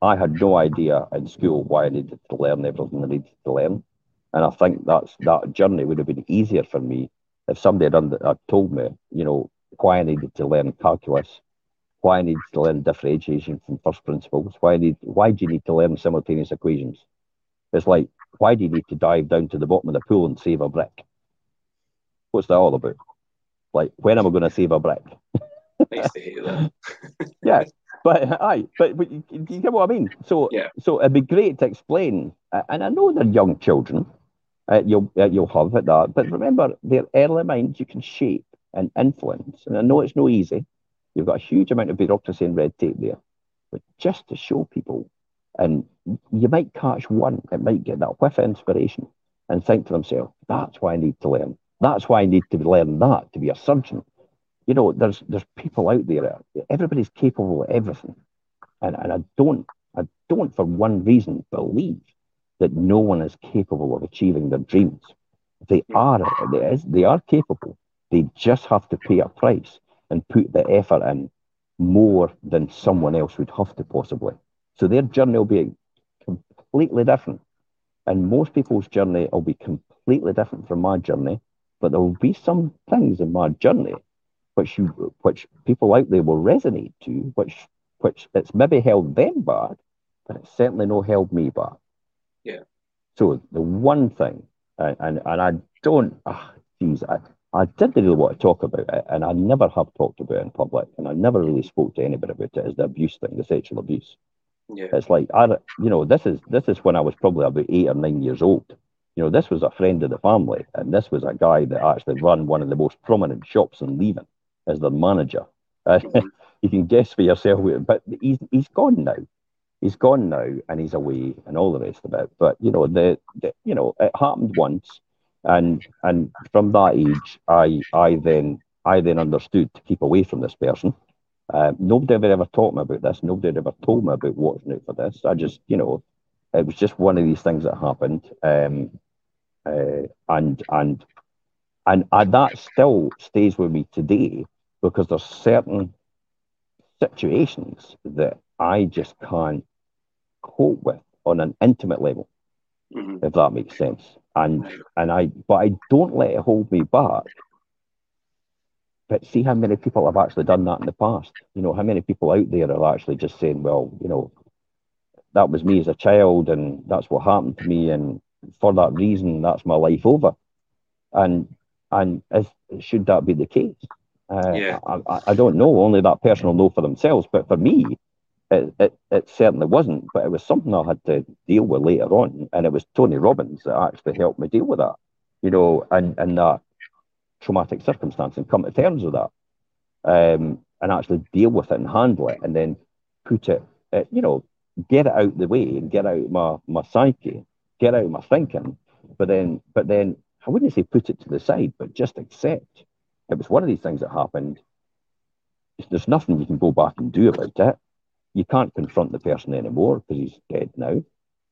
I had no idea in school why I needed to learn everything I needed to learn. And I think that's that journey would have been easier for me if somebody had, had told me, you know, why I needed to learn calculus, why I needed to learn differentiation from first principles, why I need, why do you need to learn simultaneous equations? It's like, why do you need to dive down to the bottom of the pool and save a brick? What's that all about? Like, when am I going to save a brick? <laughs> Used to hate that. <laughs> yeah, but aye, but, but you, you, get what I mean. So, yeah. so it'd be great to explain. And I know they're young children, uh, you'll uh, you'll have at that. But remember, their early minds you can shape and influence. And I know it's no easy. You've got a huge amount of bureaucracy and red tape there, but just to show people, and you might catch one that might get that whiff of inspiration and think to themselves, "That's why I need to learn. That's why I need to learn that to be a surgeon." You know, there's there's people out there. Everybody's capable of everything, and and I don't I don't for one reason believe that no one is capable of achieving their dreams. They hmm. are, they are capable. They just have to pay a price and put the effort in more than someone else would have to possibly. So their journey will be completely different. And most people's journey will be completely different from my journey, but there will be some things in my journey which you, which people out there will resonate to, which which it's maybe held them back, but it's certainly not held me back. Yeah. So the one thing, and and, and I don't, ah, geez, I, I didn't really want to talk about it, and I never have talked about it in public, and I never really spoke to anybody about it. Is the abuse thing, the sexual abuse? Yeah. It's like I, you know, this is this is when I was probably about eight or nine years old. You know, this was a friend of the family, and this was a guy that actually ran one of the most prominent shops in Leven as their manager. Uh, <laughs> you can guess for yourself, but he's he's gone now he's gone now and he's away and all the rest of it. But you know, the, the you know, it happened once, and and from that age, I I then I then understood to keep away from this person. Uh, nobody ever ever taught me about this. Nobody ever told me about watching out for this. I just, you know, it was just one of these things that happened, um, uh, and and and and that still stays with me today because there's certain situations that I just can't cope with on an intimate level, mm-hmm. if that makes sense. And and I, but I don't let it hold me back but see how many people have actually done that in the past. You know, how many people out there are actually just saying, well, you know, that was me as a child and that's what happened to me. And for that reason, that's my life over. And and should that be the case? Uh, yeah. I, I, don't know. Only that person will know for themselves. But for me, it, it, it certainly wasn't. But it was something I had to deal with later on. And it was Tony Robbins that actually helped me deal with that. You know, and, and that traumatic circumstance and come to terms with that um, and actually deal with it and handle it and then put it, uh, you know, get it out the way and get out my, my psyche, get out my thinking. But then, but then I wouldn't say put it to the side, but just accept it was one of these things that happened. There's nothing you can go back and do about it. You can't confront the person anymore because he's dead now.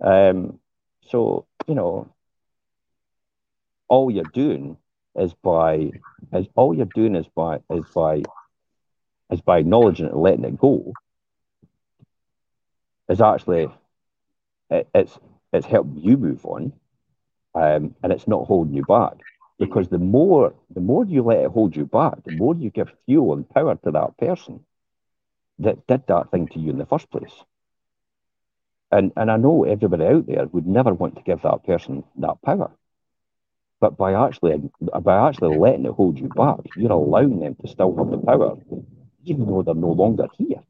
Um, so, you know, all you're doing is by is all you're doing is by is by is by acknowledging it and letting it go. Is actually it, it's it's helped you move on um, and it's not holding you back. Because the more the more you let it hold you back the more you give fuel and power to that person that did that thing to you in the first place. And and i know everybody out there would never want to give that person that power but by actually by actually letting it hold you back, you're allowing them to still have the power, even though they're no longer here.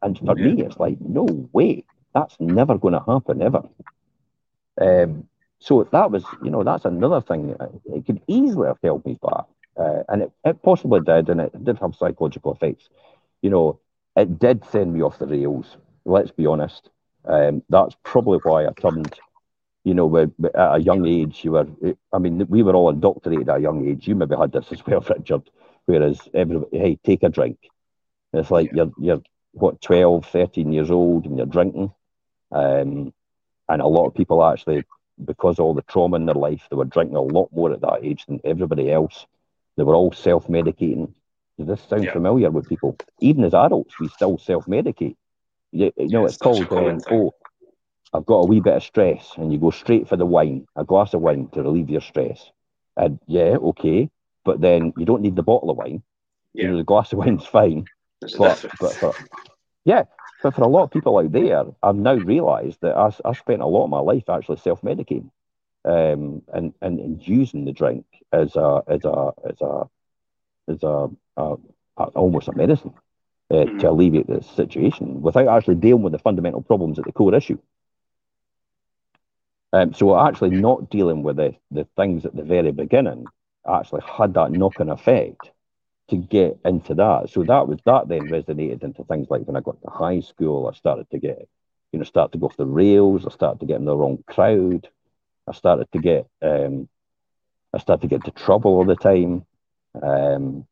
And for me, it's like, no way, that's never going to happen ever. Um, so that was, you know, that's another thing. It could easily have held me back, uh, and it, it possibly did, and it did have psychological effects. You know, it did send me off the rails. Let's be honest. Um, that's probably why I turned you know, at a young age, you were, I mean, we were all indoctrinated at a young age. You maybe had this as well, <laughs> Richard, whereas everybody, hey, take a drink. It's like you're, you're what, 12, 13 years old and you're drinking. Um, and a lot of people actually, because all the trauma in their life, they were drinking a lot more at that age than everybody else. They were all self medicating. Does this sound yeah. familiar with people? Even as adults, we still self medicate. You, you know, it's called, um, oh, I've got a wee bit of stress, and you go straight for the wine, a glass of wine to relieve your stress. And yeah, okay, but then you don't need the bottle of wine. Yeah. You know, the glass of <laughs> wine's fine. but, but for, yeah, but for a lot of people out there, I've now realised that I, I spent a lot of my life actually self-medicating, um, and, and and using the drink as a as a as a as a, a, a almost a medicine uh, mm-hmm. to alleviate the situation without actually dealing with the fundamental problems at the core issue. Um, so actually not dealing with the, the things at the very beginning actually had that knock-on effect to get into that. So that was that then resonated into things like when I got to high school, I started to get, you know, start to go off the rails, I started to get in the wrong crowd, I started to get um, I started to get into trouble all the time. Um,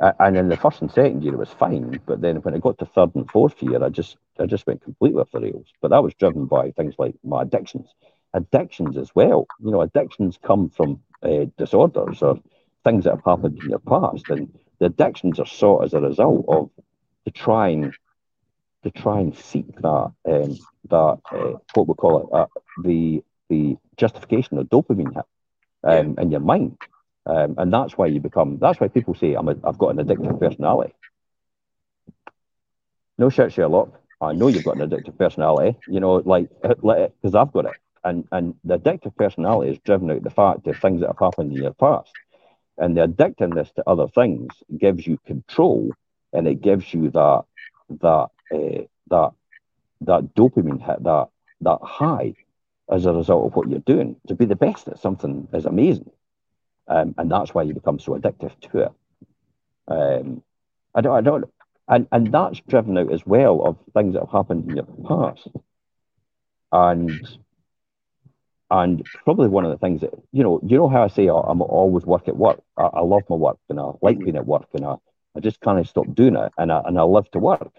and in the first and second year it was fine, but then when it got to third and fourth year, I just I just went completely off the rails. But that was driven by things like my addictions, addictions as well. You know, addictions come from uh, disorders or things that have happened in your past, and the addictions are sought as a result of to try and to try and seek that um, that uh, what we call it uh, the the justification of dopamine hit um, yeah. in your mind. Um, and that's why you become, that's why people say, I'm a, I've got an addictive personality. No shit, Sherlock. I know you've got an addictive personality, you know, like, <laughs> because I've got it. And, and the addictive personality is driven out the fact of things that have happened in your past. And the addictiveness to other things gives you control and it gives you that, that, uh, that, that dopamine hit, that, that high as a result of what you're doing. To be the best at something is amazing. Um, and that's why you become so addictive to it. Um, I don't, I don't, and, and that's driven out as well of things that have happened in your past. And and probably one of the things that you know, you know how I say oh, I'm always work at work. I, I, love my work and I like being at work and I I just can't stop doing it, and I, and I love to work.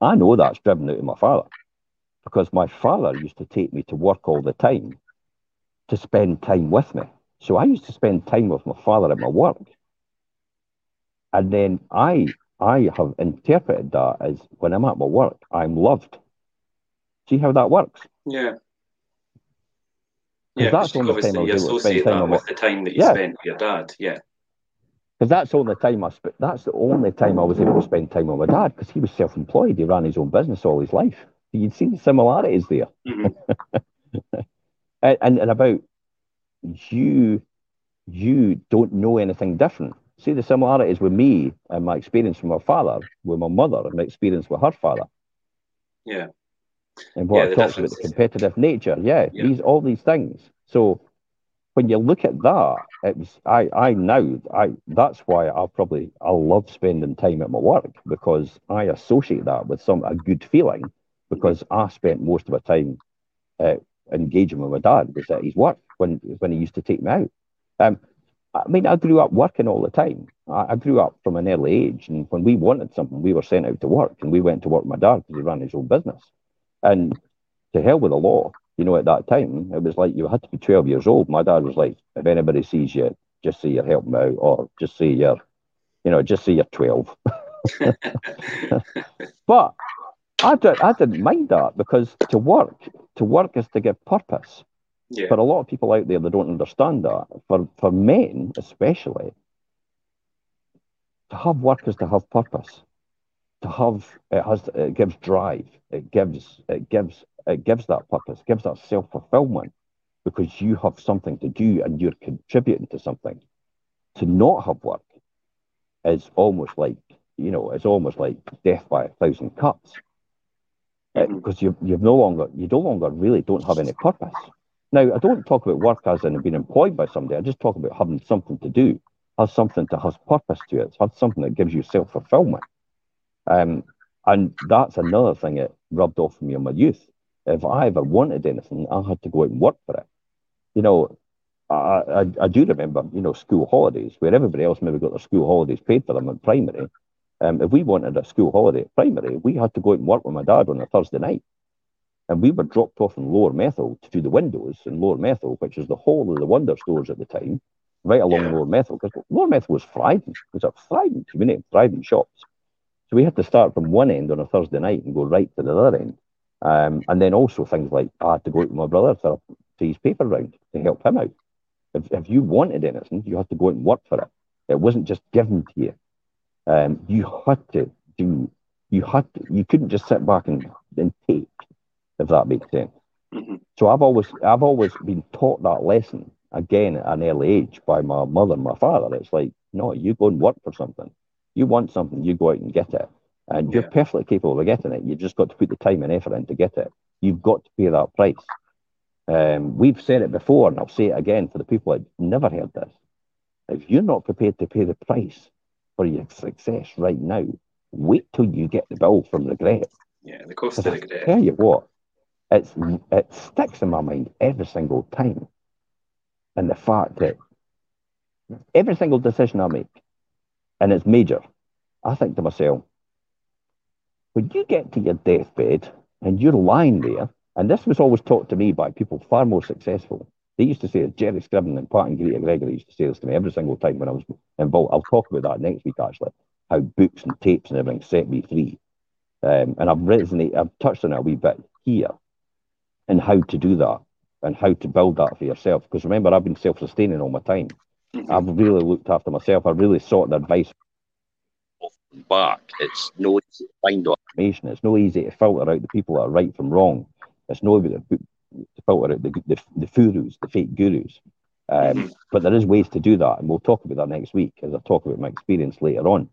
I know that's driven out of my father because my father used to take me to work all the time to spend time with me. So I used to spend time with my father at my work. And then I I have interpreted that as when I'm at my work, I'm loved. See how that works? Yeah. Yeah, that's only time you associate that with the time that you yeah. spent with your dad. Yeah. Because that's the only time I spent. that's the only time I was able to spend time with my dad because he was self-employed. He ran his own business all his life. You'd see the similarities there. Mm-hmm. <laughs> and, and, and about you you don't know anything different. See the similarities with me and my experience with my father, with my mother, and my experience with her father. Yeah. And what yeah, I talked about the competitive nature. Yeah, yeah, these all these things. So when you look at that, it was I I now I that's why I probably I love spending time at my work because I associate that with some a good feeling because I spent most of my time uh, engaging with my dad was at his work when when he used to take me out. Um, I mean, I grew up working all the time. I, I, grew up from an early age, and when we wanted something, we were sent out to work, and we went to work with my dad because he ran his own business. And to hell with the law, you know, at that time, it was like you had to be 12 years old. My dad was like, if anybody sees you, just say you're helping out, or just say you're, you know, just say you're 12. <laughs> but I, did, I didn't mind that because to work, to work is to give purpose. Yeah. For a lot of people out there, they don't understand that. For for men, especially, to have work is to have purpose. To have it has it gives drive. It gives it gives it gives that purpose. Gives that self fulfillment because you have something to do and you're contributing to something. To not have work is almost like you know it's almost like death by a thousand cuts mm-hmm. because you you've no longer you no longer really don't have any purpose. Now, I don't talk about work as in being employed by somebody. I just talk about having something to do, has something that has purpose to it, has something that gives you self fulfillment. Um, and that's another thing that rubbed off on me in my youth. If I ever wanted anything, I had to go out and work for it. You know, I, I, I do remember, you know, school holidays where everybody else maybe got their school holidays paid for them in primary. Um, if we wanted a school holiday at primary, we had to go out and work with my dad on a Thursday night. And we were dropped off in Lower Methil to do the windows in Lower Methil, which is the whole of the Wonder stores at the time, right along yeah. Lower Methil, because Lower Methil was thriving. It was a thriving community, thriving shops. So we had to start from one end on a Thursday night and go right to the other end. Um, and then also things like I had to go to my brother for, to his paper round to help him out. If, if you wanted anything, you had to go out and work for it. It wasn't just given to you. Um, you had to do, you had to, you couldn't just sit back and, and take if that makes sense. Mm-hmm. So I've always I've always been taught that lesson again at an early age by my mother and my father. It's like, no, you go and work for something. You want something, you go out and get it. And yeah. you're perfectly capable of getting it. You've just got to put the time and effort in to get it. You've got to pay that price. Um, we've said it before, and I'll say it again for the people that never heard this. If you're not prepared to pay the price for your success right now, wait till you get the bill from regret. Yeah, the cost of regret. Tell you what, it's it sticks in my mind every single time. And the fact that every single decision I make, and it's major, I think to myself, when you get to your deathbed and you're lying there, and this was always taught to me by people far more successful. They used to say, Jerry Scriven and Pat and Greta Gregory used to say this to me every single time when I was involved. I'll talk about that next week, actually, how books and tapes and everything set me free. Um, and I've resonated, I've touched on it a wee bit here and how to do that and how to build that for yourself. Because remember, I've been self sustaining all my time. Mm-hmm. I've really looked after myself. I really sought the advice. Back, it's no easy to find information. It's no easy to filter out the people that are right from wrong. It's no easy to filter out the, the, the furus, the fake gurus. Um, mm-hmm. But there is ways to do that, and we'll talk about that next week as I talk about my experience later on.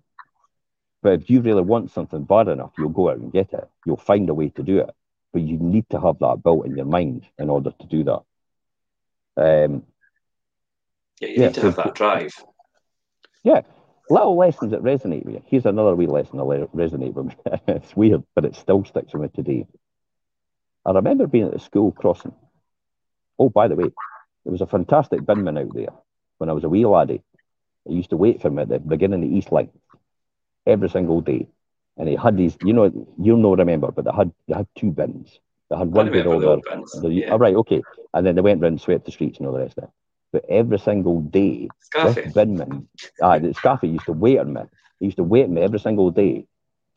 But if you really want something bad enough, you'll go out and get it. You'll find a way to do it but you need to have that built in your mind in order to do that. Um, yeah, you yeah, need to so, have that drive. Yeah, little lessons that resonate with you. Here's another wee lesson that resonate with me. <laughs> it's weird, but it still sticks with me today. I remember being at the school crossing. Oh, by the way, there was a fantastic binman out there when I was a wee laddie. he used to wait for me at the beginning of the East Line every single day. And he had these, you know, you'll not remember, but they had they had two bins. They had one bin over. the, yeah. oh, right, okay. And then they went round and swept the streets and all the rest of it. But every single day, Scaffy. this binman, ah, Scaffy used to wait on me. He used to wait on me every single day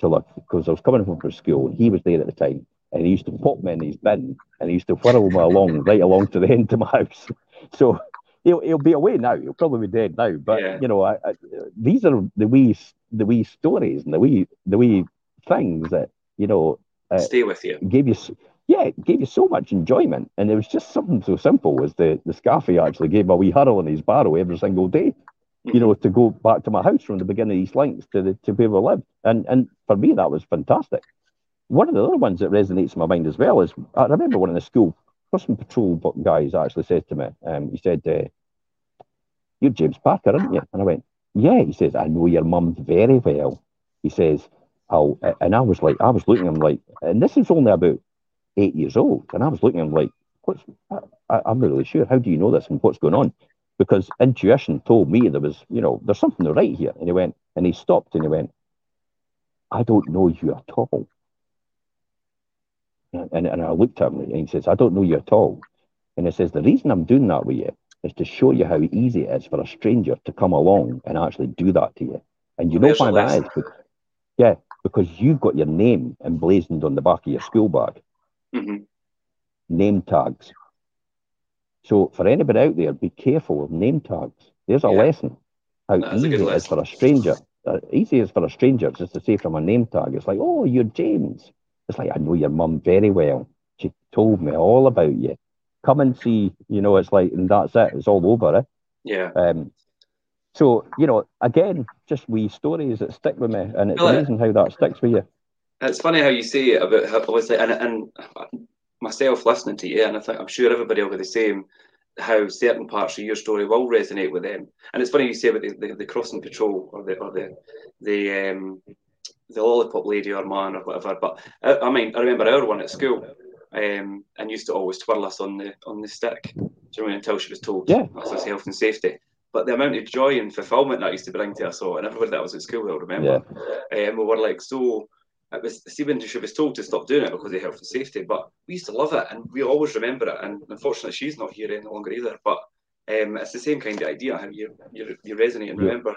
to look because I was coming home from school and he was there at the time. And he used to pop me in his bin and he used to whirl me along <laughs> right along to the end of my house. <laughs> So he'll, he'll be away now. He'll probably be dead now. But yeah. you know, I, I, these are the wee the wee stories and the wee the wee things that you know uh, stay with you. Gave you yeah, it gave you so much enjoyment. And it was just something so simple as the the Scaffy actually gave a wee hurl in his barrow every single day. You know, to go back to my house from the beginning of these Links to the to where we lived. And and for me that was fantastic. One of the other ones that resonates in my mind as well is I remember one of the school crossing patrol guys actually said to me, um, he said, uh, You're James Parker, aren't you? And I went, Yeah. He says, I know your mum very well. He says, I'll, and I was like, I was looking at him like, and this is only about eight years old. And I was looking at him like, what's, I, am not really sure. How do you know this and what's going on? Because intuition told me there was, you know, there's something right here. And he went, and he stopped and he went, I don't know you at all. And, and I looked at him and he says, I don't know you at all. And he says, the reason I'm doing that with you is to show you how easy it is for a stranger to come along and actually do that to you. And you know why that is? Because, yeah, because you've got your name emblazoned on the back of your school bag mm-hmm. name tags. So for anybody out there, be careful of name tags. There's a yeah. lesson. How easy it is for a stranger. Uh, easy is for a stranger just to say from a name tag. It's like, oh, you're James. It's like I know your mum very well. She told me all about you. Come and see. You know, it's like, and that's it. It's all over. Eh? Yeah. Um, so you know, again, just wee stories that stick with me, and it's well, amazing how that sticks with you. It's funny how you say it about how obviously, and, and myself listening to you, and I think I'm sure everybody will be the same. How certain parts of your story will resonate with them, and it's funny you say about the, the, the crossing patrol or the or the the um, the lollipop lady or man or whatever. But I, I mean, I remember our one at school, um, and used to always twirl us on the on the stick. Do you know, until she was told yeah. that's health and safety. But the amount of joy and fulfilment that used to bring to us all, and everybody that was at school will remember. Yeah. Um, we were like so it was Stephen she was told to stop doing it because of health and safety, but we used to love it and we always remember it. And unfortunately, she's not here any longer either. But um, it's the same kind of idea how you you, you resonate and remember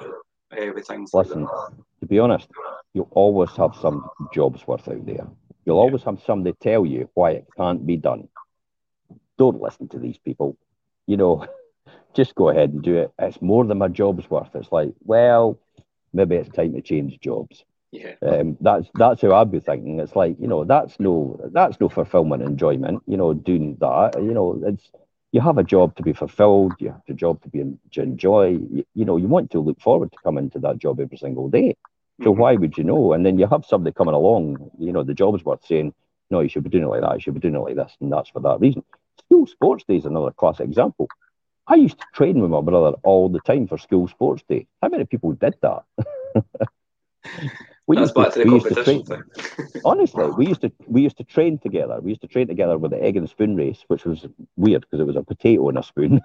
uh, with things. Listen, like to be honest, you'll always have some jobs worth out there. You'll always have somebody tell you why it can't be done. Don't listen to these people. You know, <laughs> just go ahead and do it. It's more than my job's worth. It's like, well, maybe it's time to change jobs. Yeah. Um, that's that's how I'd be thinking. It's like you know that's no that's no fulfillment, enjoyment. You know, doing that. You know, it's you have a job to be fulfilled. You have a job to be to enjoy. You, you know, you want to look forward to coming to that job every single day. So mm-hmm. why would you know? And then you have somebody coming along. You know, the job's worth saying, no, you should be doing it like that. You should be doing it like this, and that's for that reason. School sports day is another classic example. I used to train with my brother all the time for school sports day. How many people did that? <laughs> We That's used to, we used to train, honestly, we <laughs> used to we used to train together. We used to train together with the egg and spoon race, which was weird because it was a potato and a spoon.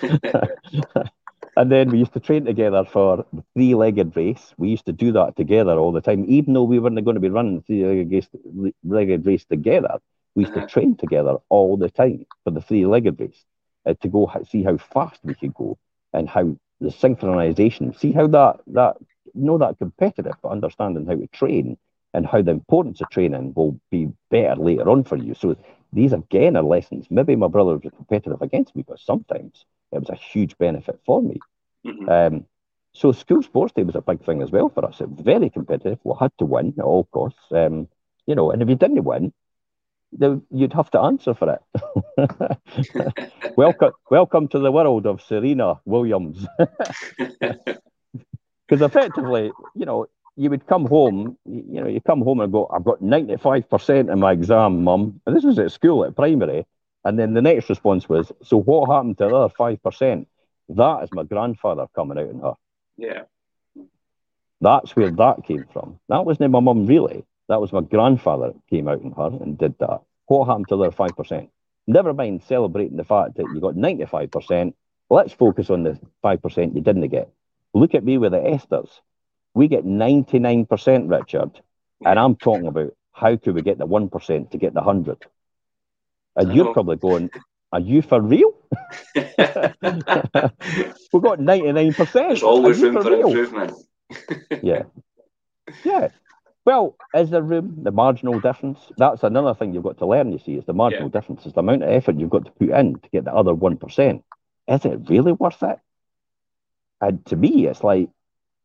<laughs> and then we used to train together for the three-legged race. We used to do that together all the time, even though we weren't going to be running the three-legged race together. We used to uh-huh. train together all the time for the three-legged race uh, to go see how fast we could go and how the synchronization. See how that that know that competitive, but understanding how to train and how the importance of training will be better later on for you. So these again are lessons. Maybe my brother was competitive against me, but sometimes it was a huge benefit for me. Mm-hmm. Um, so school sports day was a big thing as well for us. It was very competitive. We had to win at all costs. Um, you know, and if you didn't win, you'd have to answer for it. <laughs> welcome, welcome to the world of Serena Williams. <laughs> <laughs> Because effectively, you know, you would come home, you know, you come home and go, I've got 95% in my exam, mum. And this was at school, at primary. And then the next response was, So what happened to the other 5%? That is my grandfather coming out in her. Yeah. That's where that came from. That wasn't my mum, really. That was my grandfather came out in her and did that. What happened to the other 5%? Never mind celebrating the fact that you got 95%. Let's focus on the 5% you didn't get Look at me with the esters. We get 99%, Richard, and I'm talking about how could we get the 1% to get the 100? And you're probably going, are you for real? <laughs> We've got 99%. There's always room for, for improvement. <laughs> yeah. Yeah. Well, is there room, the marginal difference? That's another thing you've got to learn, you see, is the marginal yeah. difference, is the amount of effort you've got to put in to get the other 1%. Is it really worth it? And to me, it's like,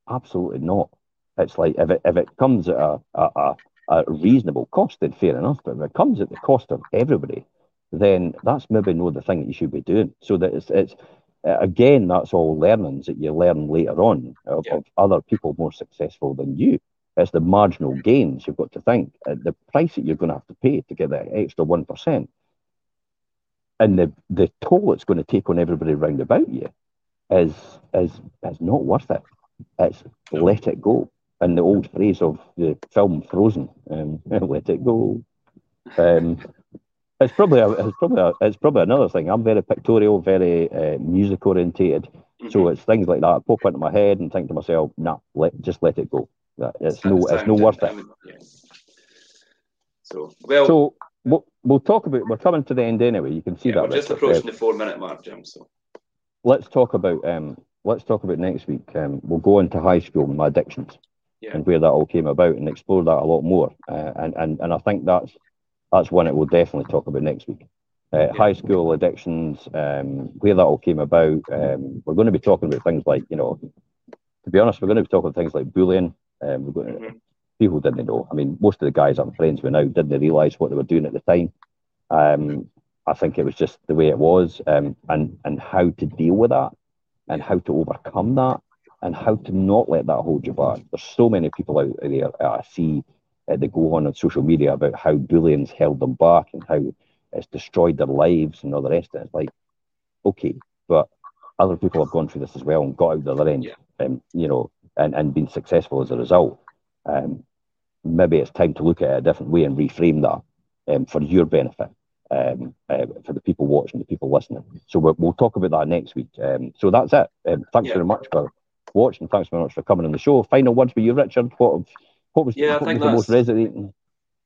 absolutely not. It's like, if it, if it comes at a, a, a reasonable cost, then fair enough. But if it comes at the cost of everybody, then that's maybe not the thing that you should be doing. So that it's, it's again, that's all learnings that you learn later on of, yeah. of, other people more successful than you. It's the marginal gains you've got to think. Uh, the price that you're going to have to pay to get that extra 1%, and the, the toll it's going to take on everybody around about you is, is, is not worth it. It's let it go. And the old phrase of the film Frozen, um, <laughs> let it go. Um, it's probably a, it's probably a, it's probably another thing. I'm very pictorial, very uh, music orientated, mm-hmm. so it's things like that I pop into my head and think to myself, "Nah, let just let it go. It's no it's no worth it." So well, so we'll, we'll talk about. We're coming to the end anyway. You can see yeah, that. We're just approaching the four minute mark, Jim. So let's talk about um, let's talk about next week. Um, we'll go into high school and my addictions. Yeah. And where that all came about, and explore that a lot more, uh, and and and I think that's that's one that we'll definitely talk about next week. Uh, high school addictions, um, where that all came about. Um, we're going to be talking about things like, you know, to be honest, we're going to be talking about things like bullying. Um, we're going to, mm-hmm. People didn't know. I mean, most of the guys I'm friends with now didn't realise what they were doing at the time. Um, I think it was just the way it was, um, and and how to deal with that, and how to overcome that, and how to not let that hold you back. There's so many people out there I see uh, they go on on social media about how bullying's held them back and how it's destroyed their lives and all the rest of it. It's like, okay, but other people have gone through this as well and got out the other end, yeah. um, you know, and, and been successful as a result. Um, maybe it's time to look at it a different way and reframe that um, for your benefit, um, uh, for the people watching, the people listening. So we will talk about that next week. Um, so that's it. Um, thanks yeah. very much for watching. Thanks very much for coming on the show. Final words for you, Richard. What what was, yeah, what I think was the most resonating?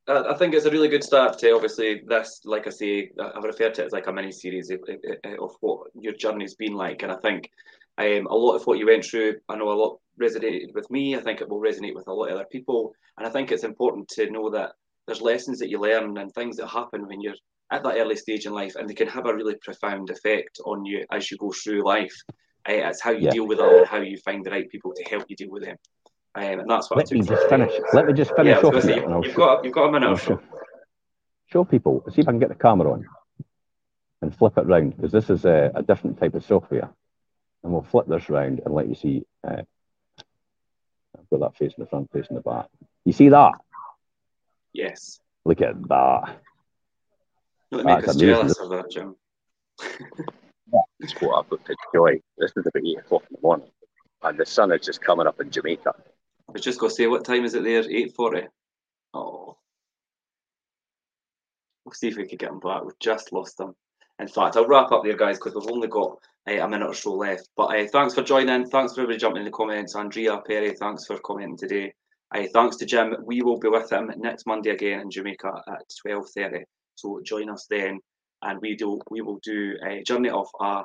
I think it's a really good start to obviously this, like I say, I've referred to it as like a mini series of, of what your journey's been like. And I think um, a lot of what you went through, I know a lot resonated with me. I think it will resonate with a lot of other people. And I think it's important to know that there's lessons that you learn and things that happen when you're at that early stage in life, and they can have a really profound effect on you as you go through life. Uh, it's how you yeah. deal with them and how you find the right people to help you deal with them. Um, and that's what Let me just finish. Let me just finish yeah, off. Say, you've, you've got, you've got a minute. Show, show people. See if I can get the camera on and flip it round because this is a, a, different type of software. And we'll flip this round and let you see. Uh, I've got that face in the front, face in the back. You see that? Yes. Look at that. Don't make us jealous of that, Jim. That's what I've got to enjoy. This is about 8 o'clock in the morning and the sun is just coming up in Jamaica. I was just going to say, what time is it there? 8.40? Oh. We'll see if we can get them back. We've just lost them. In fact, I'll wrap up there, guys, because we've only got uh, a minute or so left. But uh, thanks for joining. Thanks for everybody jumping in the comments. Andrea Perry, thanks for commenting today. Uh, thanks to Jim. We will be with him next Monday again in Jamaica at 12.30. So join us then. And we do we will do a journey of a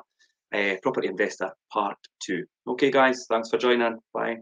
uh, Property Investor Part 2. Okay, guys, thanks for joining. Bye.